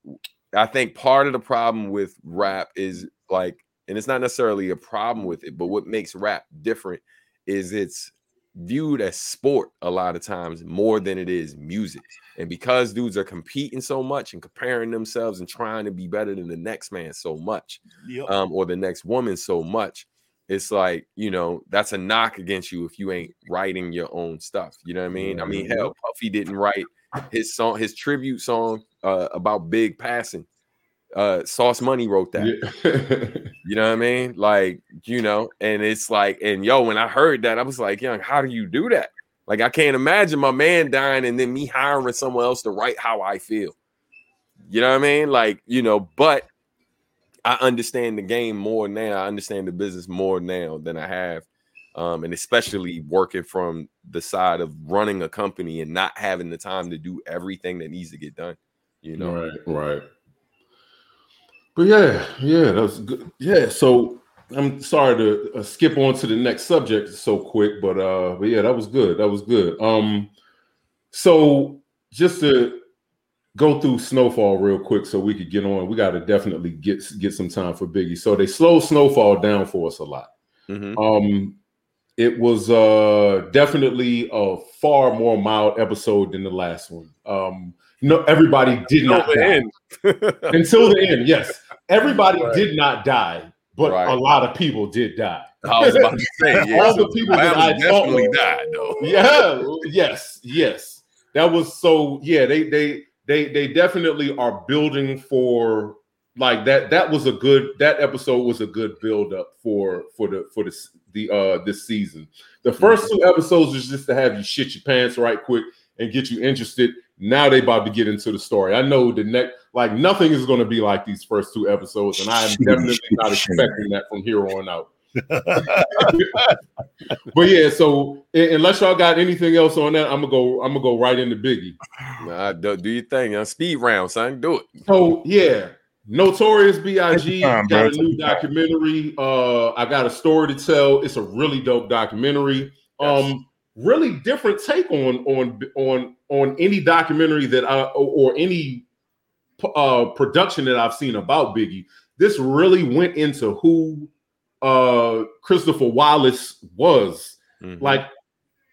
I think part of the problem with rap is like, and it's not necessarily a problem with it, but what makes rap different is it's viewed as sport a lot of times more than it is music. And because dudes are competing so much and comparing themselves and trying to be better than the next man so much, Yep. um, or the next woman so much, it's like you know that's a knock against you if you ain't writing your own stuff. You know what I mean? I mean, hell, Puffy didn't write his song, his tribute song uh, about Big passing. Uh, Sauce Money wrote that. Yeah. You know what I mean? Like, you know, and it's like, and yo, when I heard that, I was like, young, how do you do that? Like, I can't imagine my man dying and then me hiring someone else to write how I feel. You know what I mean? Like, you know, but I understand the game more now. I understand the business more now than I have. Um, and especially working from the side of running a company and not having the time to do everything that needs to get done. You know, Right, right. But yeah, yeah, that was good. Yeah, so I'm sorry to uh, skip on to the next subject so quick, but uh, but yeah, that was good. That was good. Um, so just to go through Snowfall real quick, so we could get on. We got to definitely get get some time for Biggie. So they slow Snowfall down for us a lot. Mhm. Um, it was uh definitely a far more mild episode than the last one. Um, no, everybody did not Till the die. end. until the end. Yes, everybody Right. did not die, but Right. a lot of people did die. I was about to say, yeah, All so the people that I definitely with- died though. Yeah, yes, yes. That was so. Yeah, they they they they definitely are building for like that. That was a good. That episode was a good build up for for the for this the uh this season. The 1st two episodes was just to have you shit your pants right quick and get you interested. Now they about to get into the story. I know the next like nothing is going to be like these first two episodes, and I am definitely not expecting that from here on out. But yeah, so unless y'all got anything else on that, I'm gonna go. I'm gonna go right into Biggie. Nah, do, do your thing, uh, speed round, son. Do it. So yeah, Notorious B.I.G. Time, got a new Take your time. documentary. Uh, I got a story to tell. It's a really dope documentary. Um, really different take on on on on any documentary that I or, or any uh production that I've seen about Biggie. This really went into who uh Christopher Wallace was Mhm. like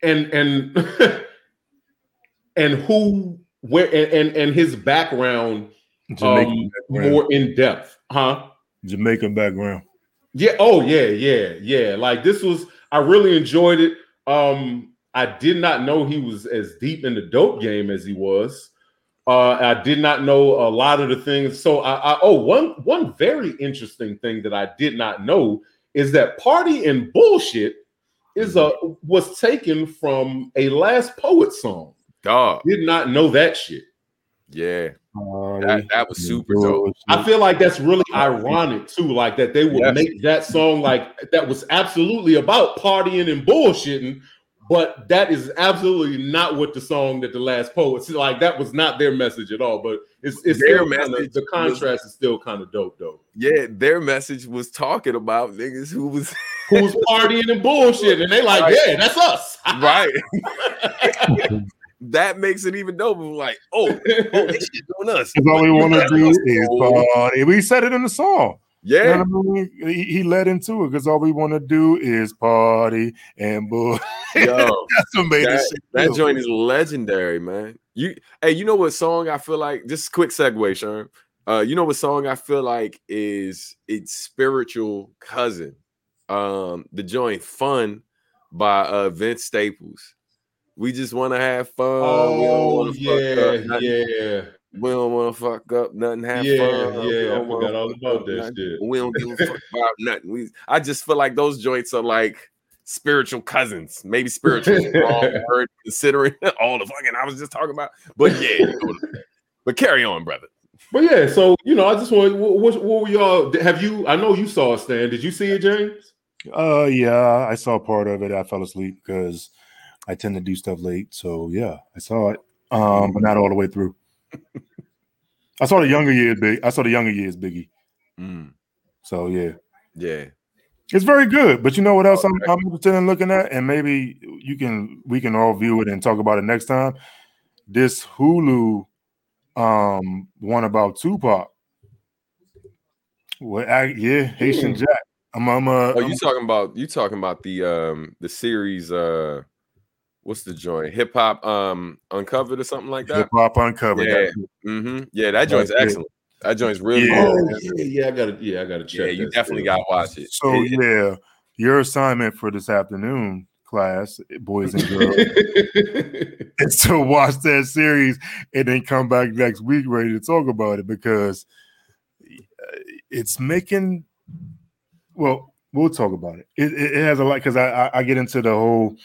and and and who where and and, and his background um, background. more in depth huh Jamaican background. yeah oh yeah yeah yeah like this was i really enjoyed it um i did not know he was as deep in the dope game as he was uh i did not know a lot of the things so i, I oh one one very interesting thing that i did not know is that party and bullshit is a was taken from a last poet song Dog. Did not know that shit. Yeah. Uh, That, that was super dope. I feel like that's really ironic too, like that they would Yes. make that song like that was absolutely about partying and bullshitting, but that is absolutely not what the song that the last poets like. That was not their message at all. But it's it's Their still kinda, message the was- contrast is still kind of dope though. Yeah, their message was talking about niggas who was Who's partying and bullshit, and they like, Right. yeah, that's us. right. that makes it even dope. Like, oh, oh, they shit on us. Because all we want to do is party. We said it in the song. You Yeah, know I mean? He, he led into it because all we want to do is party and bull. yo, That's what made shit that real. joint is legendary, man. You, hey, you know what song I feel like? Just quick segue, Sherm. Uh, you know what song I feel like is its spiritual cousin? Um, the joint "Fun" by uh Vince Staples. We just want to have fun. Oh yeah, yeah, We don't want to fuck up nothing. Have Yeah, fun. We yeah, I don't forgot all about that nothing. shit. We don't give a fuck about nothing. We, I just feel like those joints are like spiritual cousins. Maybe spiritual is the wrong word considering all the fucking I was just talking about. But yeah, you know what I'm saying. but carry on, brother. but yeah. So you know, I just want what, what, what were y'all? Have you? I know you saw it, Stan. Did you see it, James? Uh, yeah, I saw part of it. I fell asleep because I tend to do stuff late. So yeah, I saw it, um, but not all the way through. I saw the younger years big. I saw the younger years Biggie. Mm, So yeah, yeah. it's very good. But you know what else I'm, I'm interested in looking at, and maybe you can we can all view it and talk about it next time. This Hulu um one about Tupac. Well, I, yeah, Haitian Hmm. Jack. I'm, I'm, uh, Oh, I'm you talking about you talking about the um the series uh what's the joint? Hip hop um uncovered or something like that? hip hop uncovered. Yeah. Mm-hmm. Yeah, that joint's That's it. excellent. That joint's really Yeah. good. Oh yeah, yeah. I gotta, yeah, I gotta check. Yeah, you definitely still. gotta watch it. So Yeah, yeah, your assignment for this afternoon, class, boys and girls, is to watch that series and then come back next week ready to talk about it because uh, it's making. Well, we'll talk about it. It, it, it has a lot because I, I I get into the whole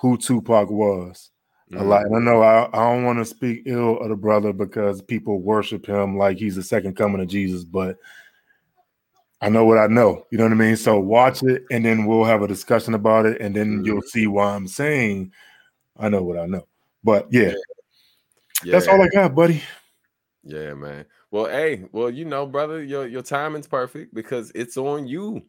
who Tupac was Mhm. lot. And I know I, I don't want to speak ill of the brother because people worship him like he's the second coming of Jesus, but I know what I know. You know what I mean? So watch it and then we'll have a discussion about it, and then you'll see why I'm saying I know what I know. But yeah, that's Yeah. all I got, buddy. Yeah, man. Well, hey, well, you know, brother, your your timing's perfect because it's on you,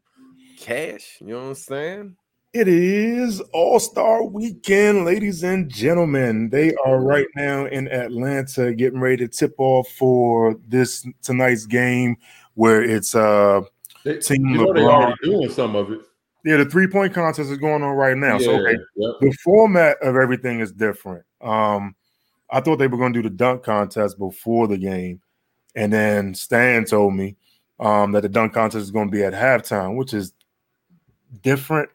cash. You know what I'm saying? It is All Star Weekend, ladies and gentlemen. They are right now in Atlanta, getting ready to tip off for this tonight's game, where it's uh They, Team you know LeBron. doing some of it. yeah the three point contest is going on right now. So okay, yep. the format of everything is different. Um, I thought they were going to do the dunk contest before the game, and then Stan told me um, that the dunk contest is going to be at halftime, which is different.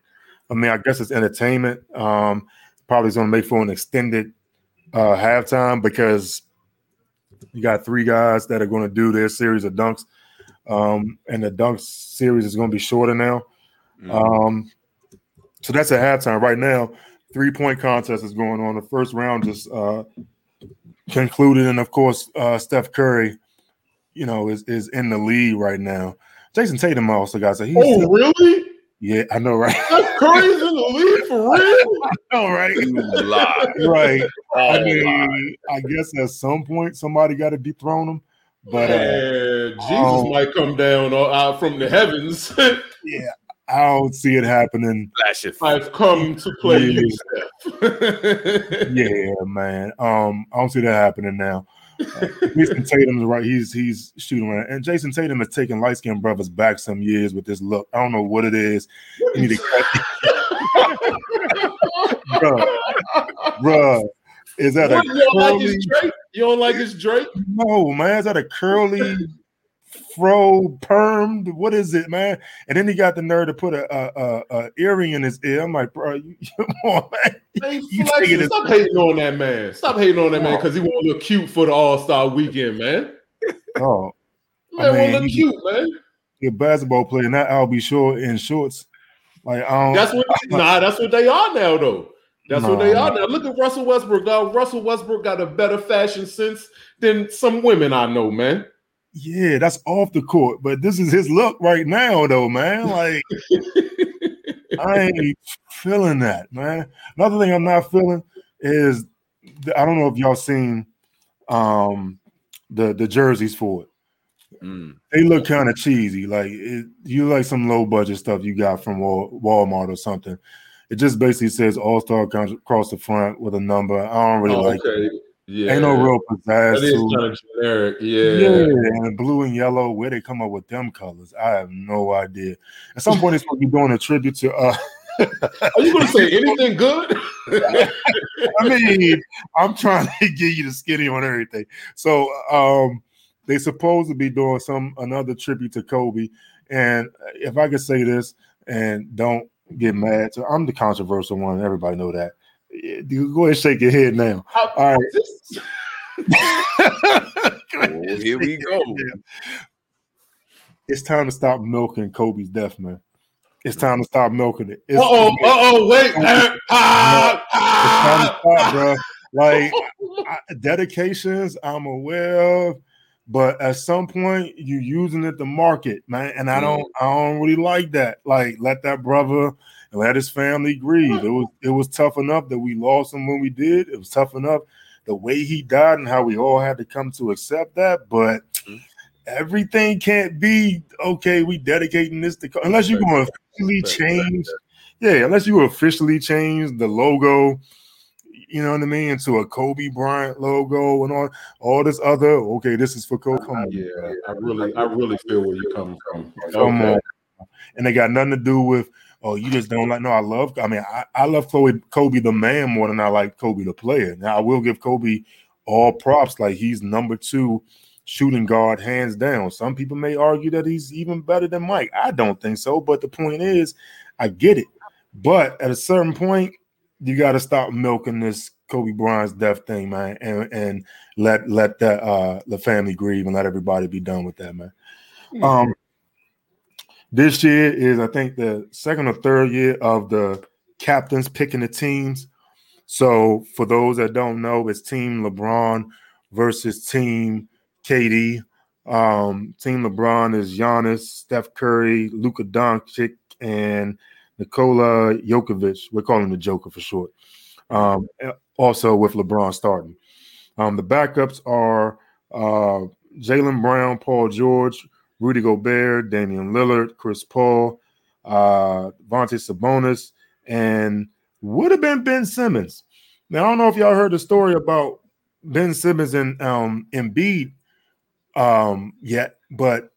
I mean, I guess it's entertainment. Um, probably going to make for an extended uh, halftime because you got three guys that are going to do their series of dunks, um, and the dunk series is going to be shorter now. Mhm. Um, so that's at halftime right now. Three point contest is going on. The first round just uh, concluded, and of course, uh, Steph Curry, you know, is is in the lead right now. Jayson Tatum also got so he's Oh, really? Yeah, I know, right? Steph Curry's in the league for real? All right, You lie. right. I Oh, mean, I guess at some point somebody got to dethrone him, but uh, Man, Jesus um, might come down uh, from the heavens. yeah, I don't see it happening. Flash it. I've come to play Yeah. you, Yeah, man. Um, I don't see that happening now. Jayson Tatum's right. He's he's shooting around, and Jayson Tatum has taken light skinned brothers back some years with this look. I don't know what it is. You need to cut, bruh, bruh. Is that a you don't like curly? his Drake? You don't like his Drake? No, man. Is that a curly fro perm? What is it, man? And then he got the nerve to put a, a, a, a earring in his ear. I'm like, bro, you, come on, man. Hey, You Flex, stop hating on that man. Stop hating on that man because he want to look cute for the All Star weekend, man. Oh, Man I mean, look cute, man. you're a basketball player, not I'll be short in shorts. Like, I don't. That's what nah, that's what they are now, though. That's No, what they are now. Look at Russell Westbrook. Russell Westbrook got a better fashion sense than some women I know, man. Yeah, that's off the court, but this is his look right now, though, man. Like I ain't feeling that, man. Another thing I'm not feeling is the- I don't know if y'all seen um the the jerseys for it. Mm. They look kind of cheesy. Like it, you like some low budget stuff you got from Wal- Walmart or something. It just basically says All Star across the front with a number. I don't really Oh, like. it. Yeah. Ain't no real pizzazz That is kind of generic. Yeah. Yeah, and blue and yellow. Where they come up with them colors, I have no idea. At some point, it's supposed to be doing a tribute to. uh Are you going to say anything good? I mean, I'm trying to get you the skinny on everything. So, um, they supposed to be doing some another tribute to Kobe. And if I could say this, and don't get mad, so I'm the controversial one. Everybody know that. Yeah, go ahead and shake your head now. All right. Oh, here we go. It's time to stop milking Kobe's death, man. It's time to stop milking it. It's, Uh oh, uh oh, wait. It's Ah, time to stop, bro. Like I, dedications, I'm aware of, but at some point you're using it to market, man. And I don't, I don't really like that. Like, let that brother and let his family grieve. It was, it was tough enough that we lost him when we did. It was tough enough the way he died and how we all had to come to accept that. But everything can't be okay. We dedicating this to unless you're going to officially change. Yeah, unless you officially change the logo you know what I mean, into a Kobe Bryant logo and all all this other. Okay, this is for Kobe. Come on, Yeah, I really, I really feel where you're coming from. come Okay. on. And they got nothing to do with. Oh, you just don't like. No, I love. I mean, I, I love Kobe, Kobe the man more than I like Kobe the player. Now, I will give Kobe all props. Like he's number two shooting guard, hands down. Some people may argue that he's even better than Mike. I don't think so. But the point is, I get it. But at a certain point, you got to stop milking this Kobe Bryant's death thing, man, and and let let that uh the family grieve and let everybody be done with that, man. Um, this year is I think the second or third year of the captains picking the teams. So for those that don't know, it's Team LeBron versus Team KD. Um, Team LeBron is Giannis, Steph Curry, Luka Doncic, and Nikola Jokovic. We're calling him the Joker for short. Um, also with LeBron starting. Um, the backups are uh, Jaylen Brown, Paul George, Rudy Gobert, Damian Lillard, Chris Paul, uh, Vontae Sabonis, and would have been Ben Simmons. Now I don't know if y'all heard the story about Ben Simmons and um, Embiid um, yet, but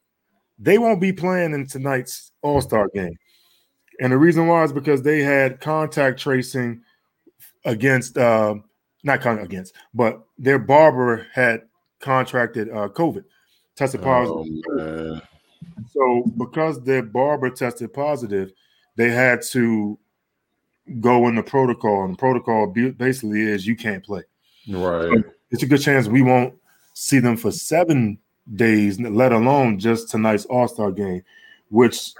they won't be playing in tonight's All Star game. And the reason why is because they had contact tracing against, uh, not against, but their barber had contracted uh, COVID, tested positive. Oh. So because their barber tested positive, they had to go in the protocol. And the protocol basically is you can't play. Right. It's a good chance we won't see them for seven days, let alone just tonight's All Star game, which,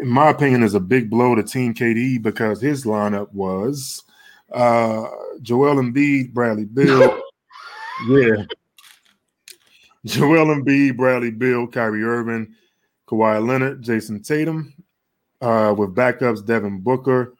in my opinion, is a big blow to Team KD because his lineup was uh, Joel Embiid, Bradley Beal, yeah, Joel Embiid, Bradley Beal, Kyrie Irving, Kawhi Leonard, Jayson Tatum, uh, with backups Devin Booker,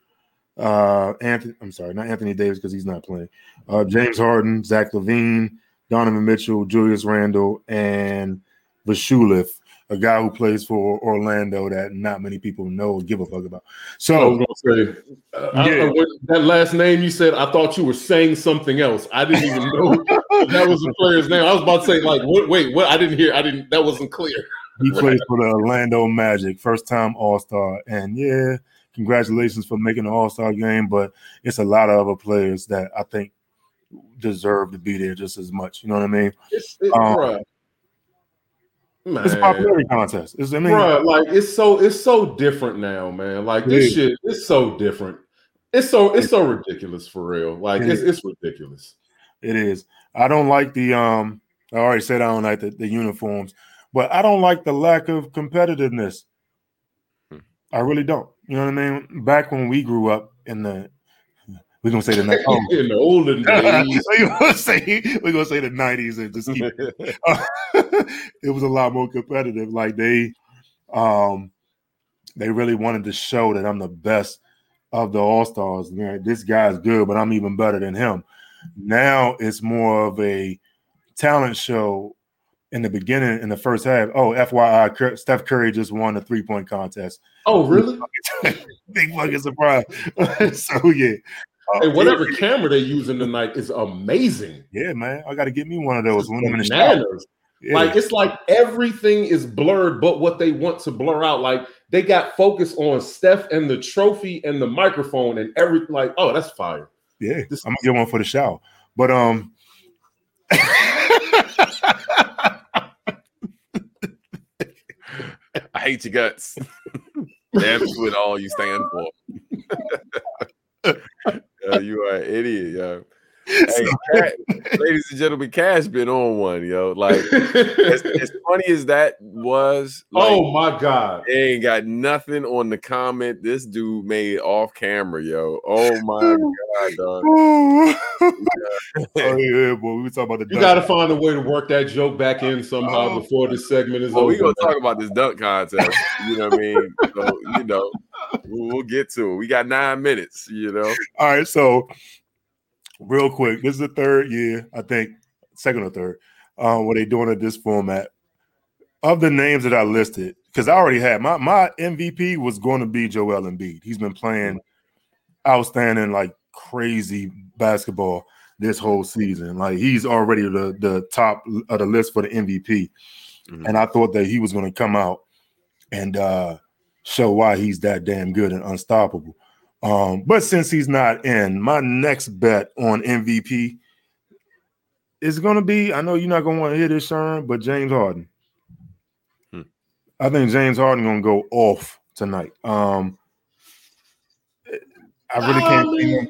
uh, Anthony. I'm sorry, not Anthony Davis because he's not playing. Uh, James Harden, Zach LaVine, Donovan Mitchell, Julius Randle, and Vashulif, a guy who plays for Orlando that not many people know or give a fuck about. I So was gonna say uh, Yeah. I- when that last name you said. I thought you were saying something else. I didn't even know that was the player's name. I was about to say like, what, wait, what? I didn't hear. I didn't. That wasn't clear. he plays for the Orlando Magic, first time All Star, and yeah, congratulations for making the All Star game. But it's a lot of other players that I think deserve to be there just as much. You know what I mean? It's, it, Um, bruh. Man. It's a popularity contest. It's, I mean, Bruh, like it's so it's so different now, man. Like this is. shit, it's so different. It's so it's so ridiculous for real. Like It it's is. it's ridiculous. It is. I don't like the um. I already said I don't like the, the uniforms, but I don't like the lack of competitiveness. Hmm. I really don't. You know what I mean? Back when we grew up in the We're gonna say the night. Oh. in the olden days. we're gonna say we're gonna say the nineties and just keep it. Uh, it was a lot more competitive. Like they, um, they really wanted to show that I'm the best of the All Stars. Man, this guy's good, but I'm even better than him. Now it's more of a talent show. In the beginning, in the first half, oh FYI, Steph Curry just won the three point contest. Oh, really? Big fucking surprise. so yeah, Uh, Hey, whatever camera they're using tonight is amazing. Yeah, man, I got to get me one of those when I'm in the shower. Bananas. Yeah. Like it's like everything is blurred, but what they want to blur out. Like they got focus on Steph and the trophy and the microphone and everything. Like, oh, that's fire. yeah, this- I'm gonna get one for the shower. But um, I hate your guts. Damn you with all you stand for. Uh, you are an idiot, yo. Hey, Cat- ladies and gentlemen, Cash been on one, yo. Like as, as funny as that was, like, oh my god. they ain't got nothing on the comment this dude made off camera, yo. Oh my god, dog. oh yeah, boy, we were talking about the. You got to find a way to work that joke back in somehow Oh. before this segment is Well, over. we gonna talk about this dunk contest. You know what I mean? So, you know, we'll, we'll get to it. We got nine minutes. You know, All right, so real quick, this is the third year, I think, second or third, um, where they doing it this format. Of the names that I listed, because I already had my my MVP was going to be Joel Embiid. He's been playing outstanding, like crazy basketball this whole season. Like he's already the the top of the list for the MVP, Mhm. and I thought that he was going to come out and uh, show why he's that damn good and unstoppable. Um, but since he's not in, my next bet on MVP is going to be. I know you're not going to want to hear this, Sharon, but James Harden. Hmm. I think James Harden going to go off tonight. Um, I really can't. I mean,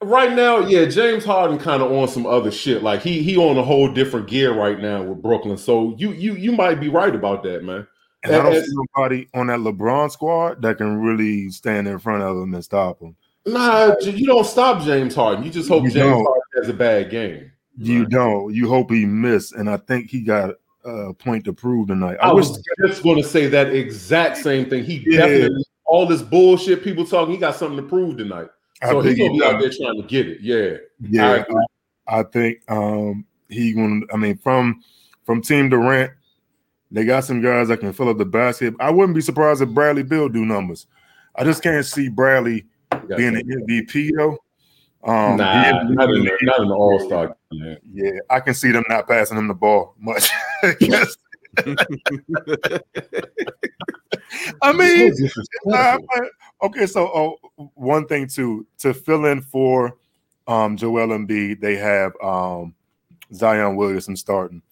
Right now, yeah, James Harden kind of on some other shit. Like he he on a whole different gear right now with Brooklyn. So you you you might be right about that, man. And I don't see nobody on that LeBron squad that can really stand in front of him and stop him. Nah, you don't stop James Harden. You just hope You James don't. Harden has a bad game. You don't. You hope he missed, and I think he got a point to prove tonight. I, I, wish. was just going to say that exact same thing. He Yeah. definitely all this bullshit people talking. He got something to prove tonight. So he's gonna be out there trying to get it. Yeah. Yeah, I. I, I think um he going. I mean, from from Team Durant, they got some guys that can fill up the basket. I wouldn't be surprised if Bradley Beal do numbers. I just can't see Bradley being an MVP though. Um, nah, not in, not the All Star. Yeah, I can see them not passing him the ball much. I mean, So disrespectful. Nah, okay, so oh, one thing too to fill in for um, Joel Embiid, they have um, Zion Williamson starting,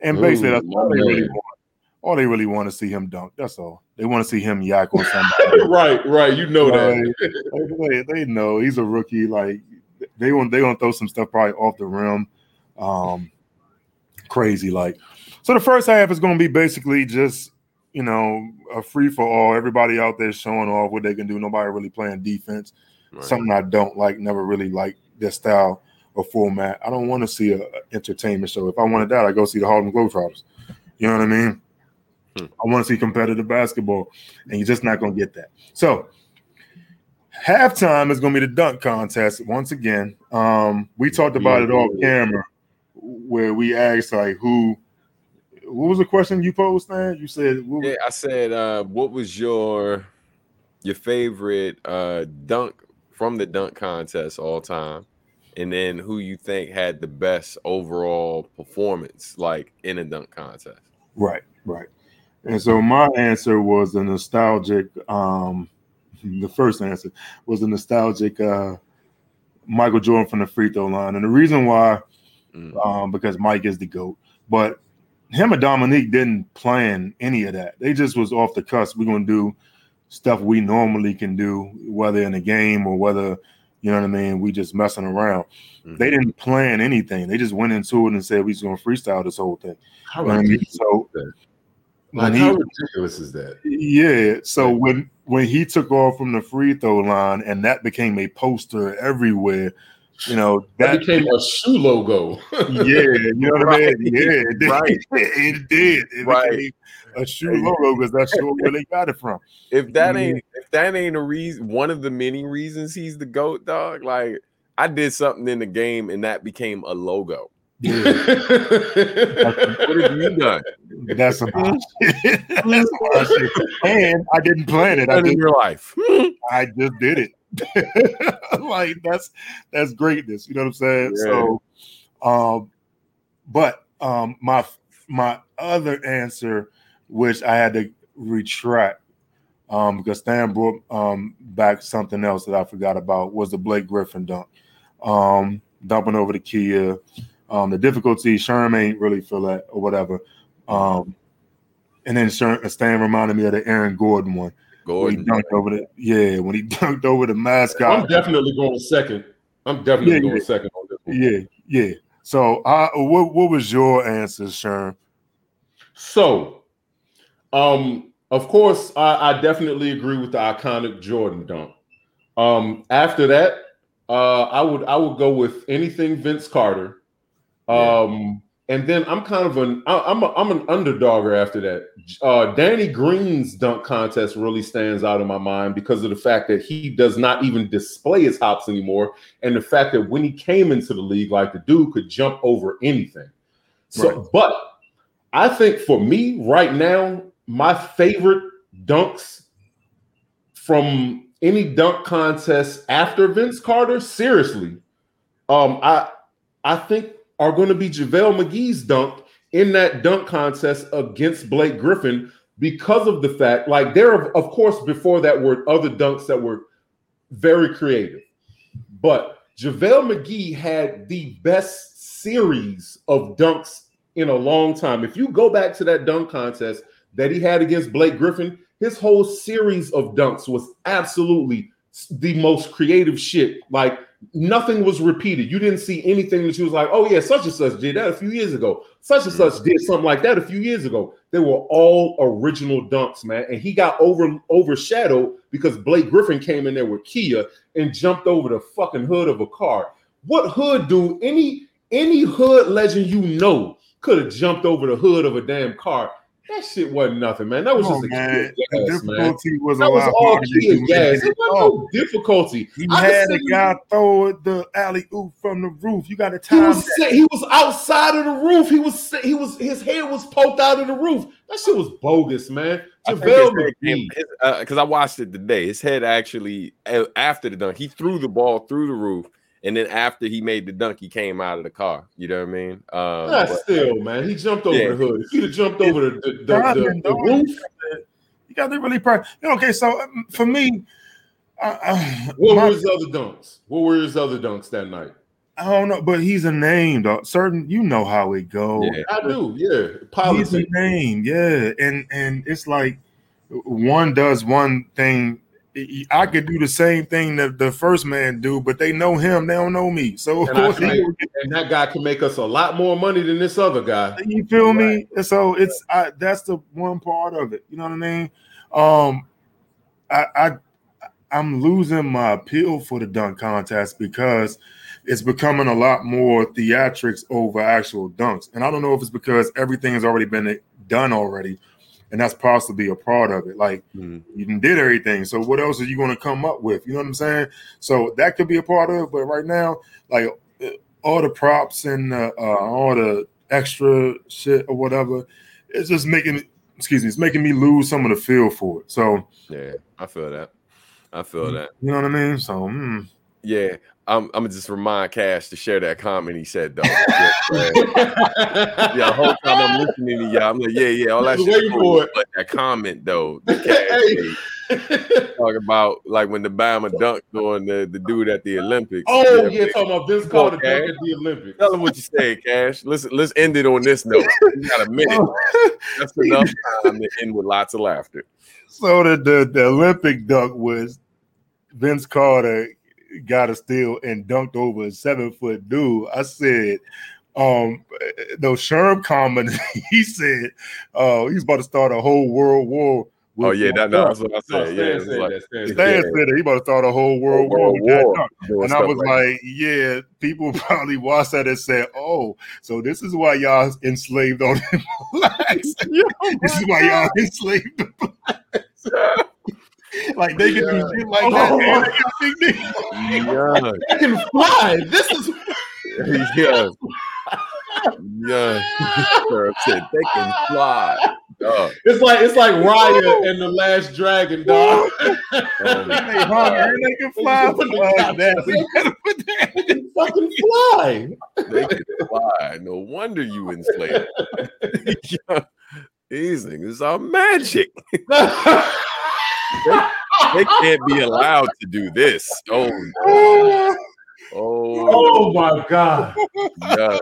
and basically Ooh, that's all they really want. All they really want to see him dunk. That's all. They want to see him yak on somebody. right, right. You know that. They, they know he's a rookie. Like they want they gonna throw some stuff probably off the rim, um, crazy. Like so, the first half is gonna be basically just you know a free for all. Everybody out there showing off what they can do. Nobody really playing defense. Right. Something I don't like. Never really like their style or format. I don't want to see a, a entertainment show. If I wanted that, I go see the Harlem Globetrotters. You know what I mean? Hmm. I want to see competitive basketball, and you're just not going to get that. So, halftime is going to be the dunk contest once again. Um, we talked about it off camera, where we asked like who. What was the question you posed, man? You said was- Yeah, I said, uh, what was your your favorite uh, dunk from the dunk contest all time, and then who you think had the best overall performance, like in a dunk contest? Right, right. And so my answer was a nostalgic. Um, the first answer was a nostalgic uh, Michael Jordan from the free throw line, and the reason why, Mm. um, because Mike is the goat, but him and Dominique didn't plan any of that. They just was off the cusp. We're gonna do stuff we normally can do, whether in a game or whether you know what I mean. We just messing around. Mhm. They didn't plan anything. They just went into it and said we just gonna freestyle this whole thing. How You know what I mean? So Like, when how ridiculous is that? yeah, so Right. when when he took off from the free throw line and that became a poster everywhere, you know That that became a shoe logo. yeah, you know what I mean? Yeah, it did. Right. it did. It Right. a shoe logo because that's sure where they got it from. If that ain't if that ain't a reason, one of the many reasons he's the goat dog. Like I did something in the game and that became a logo. What have you done? That's about it. That's about it. And I didn't plan it. I Done in just, your life. I just did it. like that's that's greatness. You know what I'm saying? Yeah. So, um, but um, my my other answer, which I had to retract, um, because Stan brought um back something else that I forgot about was the Blake Griffin dunk, um, dumping over the Kia. Um, the difficulty, Sherm ain't really feel that or whatever. Um, and then Sherm, Stan reminded me of the Aaron Gordon one. When he Gordon. dunked over the yeah, when he dunked over the mascot. I'm definitely going second. I'm definitely Yeah, going yeah. second on this one. Yeah, yeah. So, uh, what what was your answer, Sherm? So, um, of course, I, I definitely agree with the iconic Jordan dunk. Um, after that, uh, I would I would go with anything Vince Carter. Um, and then I'm kind of an I- I'm a, I'm an underdogger after that. Uh, Danny Green's dunk contest really stands out in my mind because of the fact that he does not even display his hops anymore, and the fact that when he came into the league, like the dude could jump over anything. So, Right. but I think for me right now, my favorite dunks from any dunk contest after Vince Carter, seriously, um, I I think are going to be JaVale McGee's dunk in that dunk contest against Blake Griffin because of the fact, like there, of course, before that were other dunks that were very creative, but JaVale McGee had the best series of dunks in a long time. If you go back to that dunk contest that he had against Blake Griffin, his whole series of dunks was absolutely the most creative shit. Like nothing was repeated. You didn't see anything that you was like, oh yeah, such and such did that a few years ago. Such and such mm-hmm. did something like that a few years ago. They were all original dunks, man. And he got over overshadowed because Blake Griffin came in there with Kia and jumped over the fucking hood of a car. What hood do any any hood legend you know could have jumped over the hood of a damn car? That shit wasn't nothing, man. That was Come just on, a man. Kia The gas, man. difficulty was a That was lot all harder than Kia you gas. made It it wasn't no difficulty. He I had can a sit- guy throw the alley oop from the roof. You got to He time was that. he was outside of the roof. He was sit- he was his head was poked out of the roof. That shit was bogus, man. I JaVale his head McGee. came- his- uh, because I watched it today. His head actually after the dunk, he threw the ball through the roof, and then after he made the dunk, he came out of the car. You know what I mean? Um, Nah, but- still, man. He jumped over Yeah. the hood. If he'd have jumped over the, the, the, Timing, the, the roof, You got to really proud. You know, okay, so um, for me, I, I, what my- were his other dunks? What were his other dunks that night? I don't know, but he's a name, dog. Certain, you know how it goes. Yeah. I do, yeah. He's a Politics. name, yeah, and and it's like one does one thing. I could do the same thing that the first man do, but they know him. They don't know me. So of And, course, can he, make- and that guy can make us a lot more money than this other guy. you feel me? And so it's I, that's the one part of it. You know what I mean? Um, I, I I'm losing my appeal for the dunk contest because it's becoming a lot more theatrics over actual dunks, and I don't know if it's because everything has already been done already, and that's possibly a part of it. Like Mhm. you did everything, so what else are you going to come up with? You know what I'm saying? So that could be a part of it, but right now, like uh, all the props and uh, uh, all the extra shit or whatever, it's just making excuse me, it's making me lose some of the feel for it. So yeah, I feel that. I feel that. you know what I mean? So mm, Yeah, I'm. I'm gonna just remind Cash to share that comment he said though. yeah, yeah, whole time I'm listening to y'all, I'm like, yeah, yeah, all that shit. waiting cool, for it. But that comment though, the Cash made, talking about like when the Bama dunked on the, the dude at the Olympics. oh, Yeah, yeah, talking about Vince Carter dunk at the Olympics. Tell him what you said, Cash. Let's let's end it on this note. We got a minute. That's enough time to end with lots of laughter. so the, the the Olympic dunk was Vince Carter got a steal and dunked over a seven foot dude. I said, um, no Sherm commented. He said, "Oh, he's about to start a whole world war." with Oh yeah, that, Dunk. that's what I No, said. Stan Yeah, it was said like that, Stan said Stan said that he about to start a whole world, World war. with that War. dunk. And I was like like, yeah, people probably watched that and said, oh, so this is why y'all enslaved all them blacks. this is why y'all enslaved the blacks. like they can do shit like that. Oh, and they got big niggas. yeah, I can fly. This is yeah, yeah. Sir said they can fly. Dog. it's like it's like Raya and the Last Dragon, dog. Oh, they hung and they can fly. Put the Fuck that. on. We gotta put that- They can fucking fly. they can fly. No wonder you enslaved. yeah. These niggas are magic. They can't be allowed to do this. Oh, no. oh, oh my god. yeah.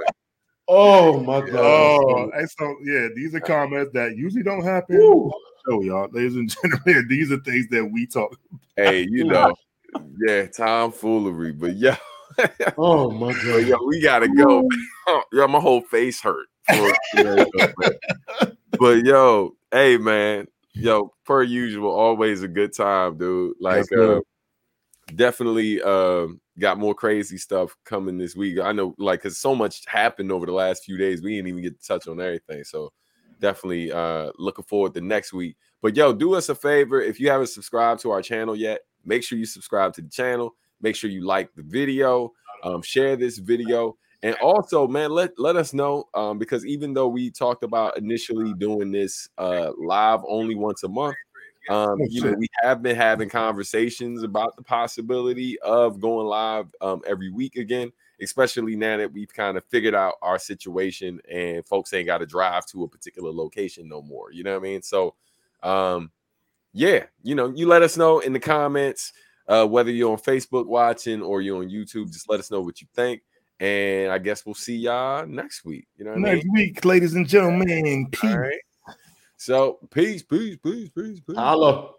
Oh my god. Oh, and so yeah, these are comments that usually don't happen. Woo. So y'all, ladies and gentlemen, these are things that we talk. Hey, you know, yeah, tomfoolery, but yeah, Oh my god. yo, we gotta go. yo, my whole face hurt. For, but, but yo, hey man, yo, per usual, always a good time, dude. Like, uh, definitely um, got more crazy stuff coming this week. I know, like, cause so much happened over the last few days, we didn't even get to touch on everything. So, definitely uh, looking forward to next week. But yo, do us a favor if you haven't subscribed to our channel yet, make sure you subscribe to the channel. Make sure you like the video, um, share this video, and also, man, let let us know um, because even though we talked about initially doing this uh, live only once a month, um, Oh, you know, we have been having conversations about the possibility of going live um, every week again, especially now that we've kind of figured out our situation and folks ain't got to drive to a particular location no more. You know what I mean? So, um, yeah, you know, you let us know in the comments uh, whether you're on Facebook watching or you're on YouTube. Just let us know what you think. And I guess we'll see y'all next week. You know what I mean? Next week, ladies and gentlemen, peace. All right. So peace, peace, peace, peace, peace. Holla.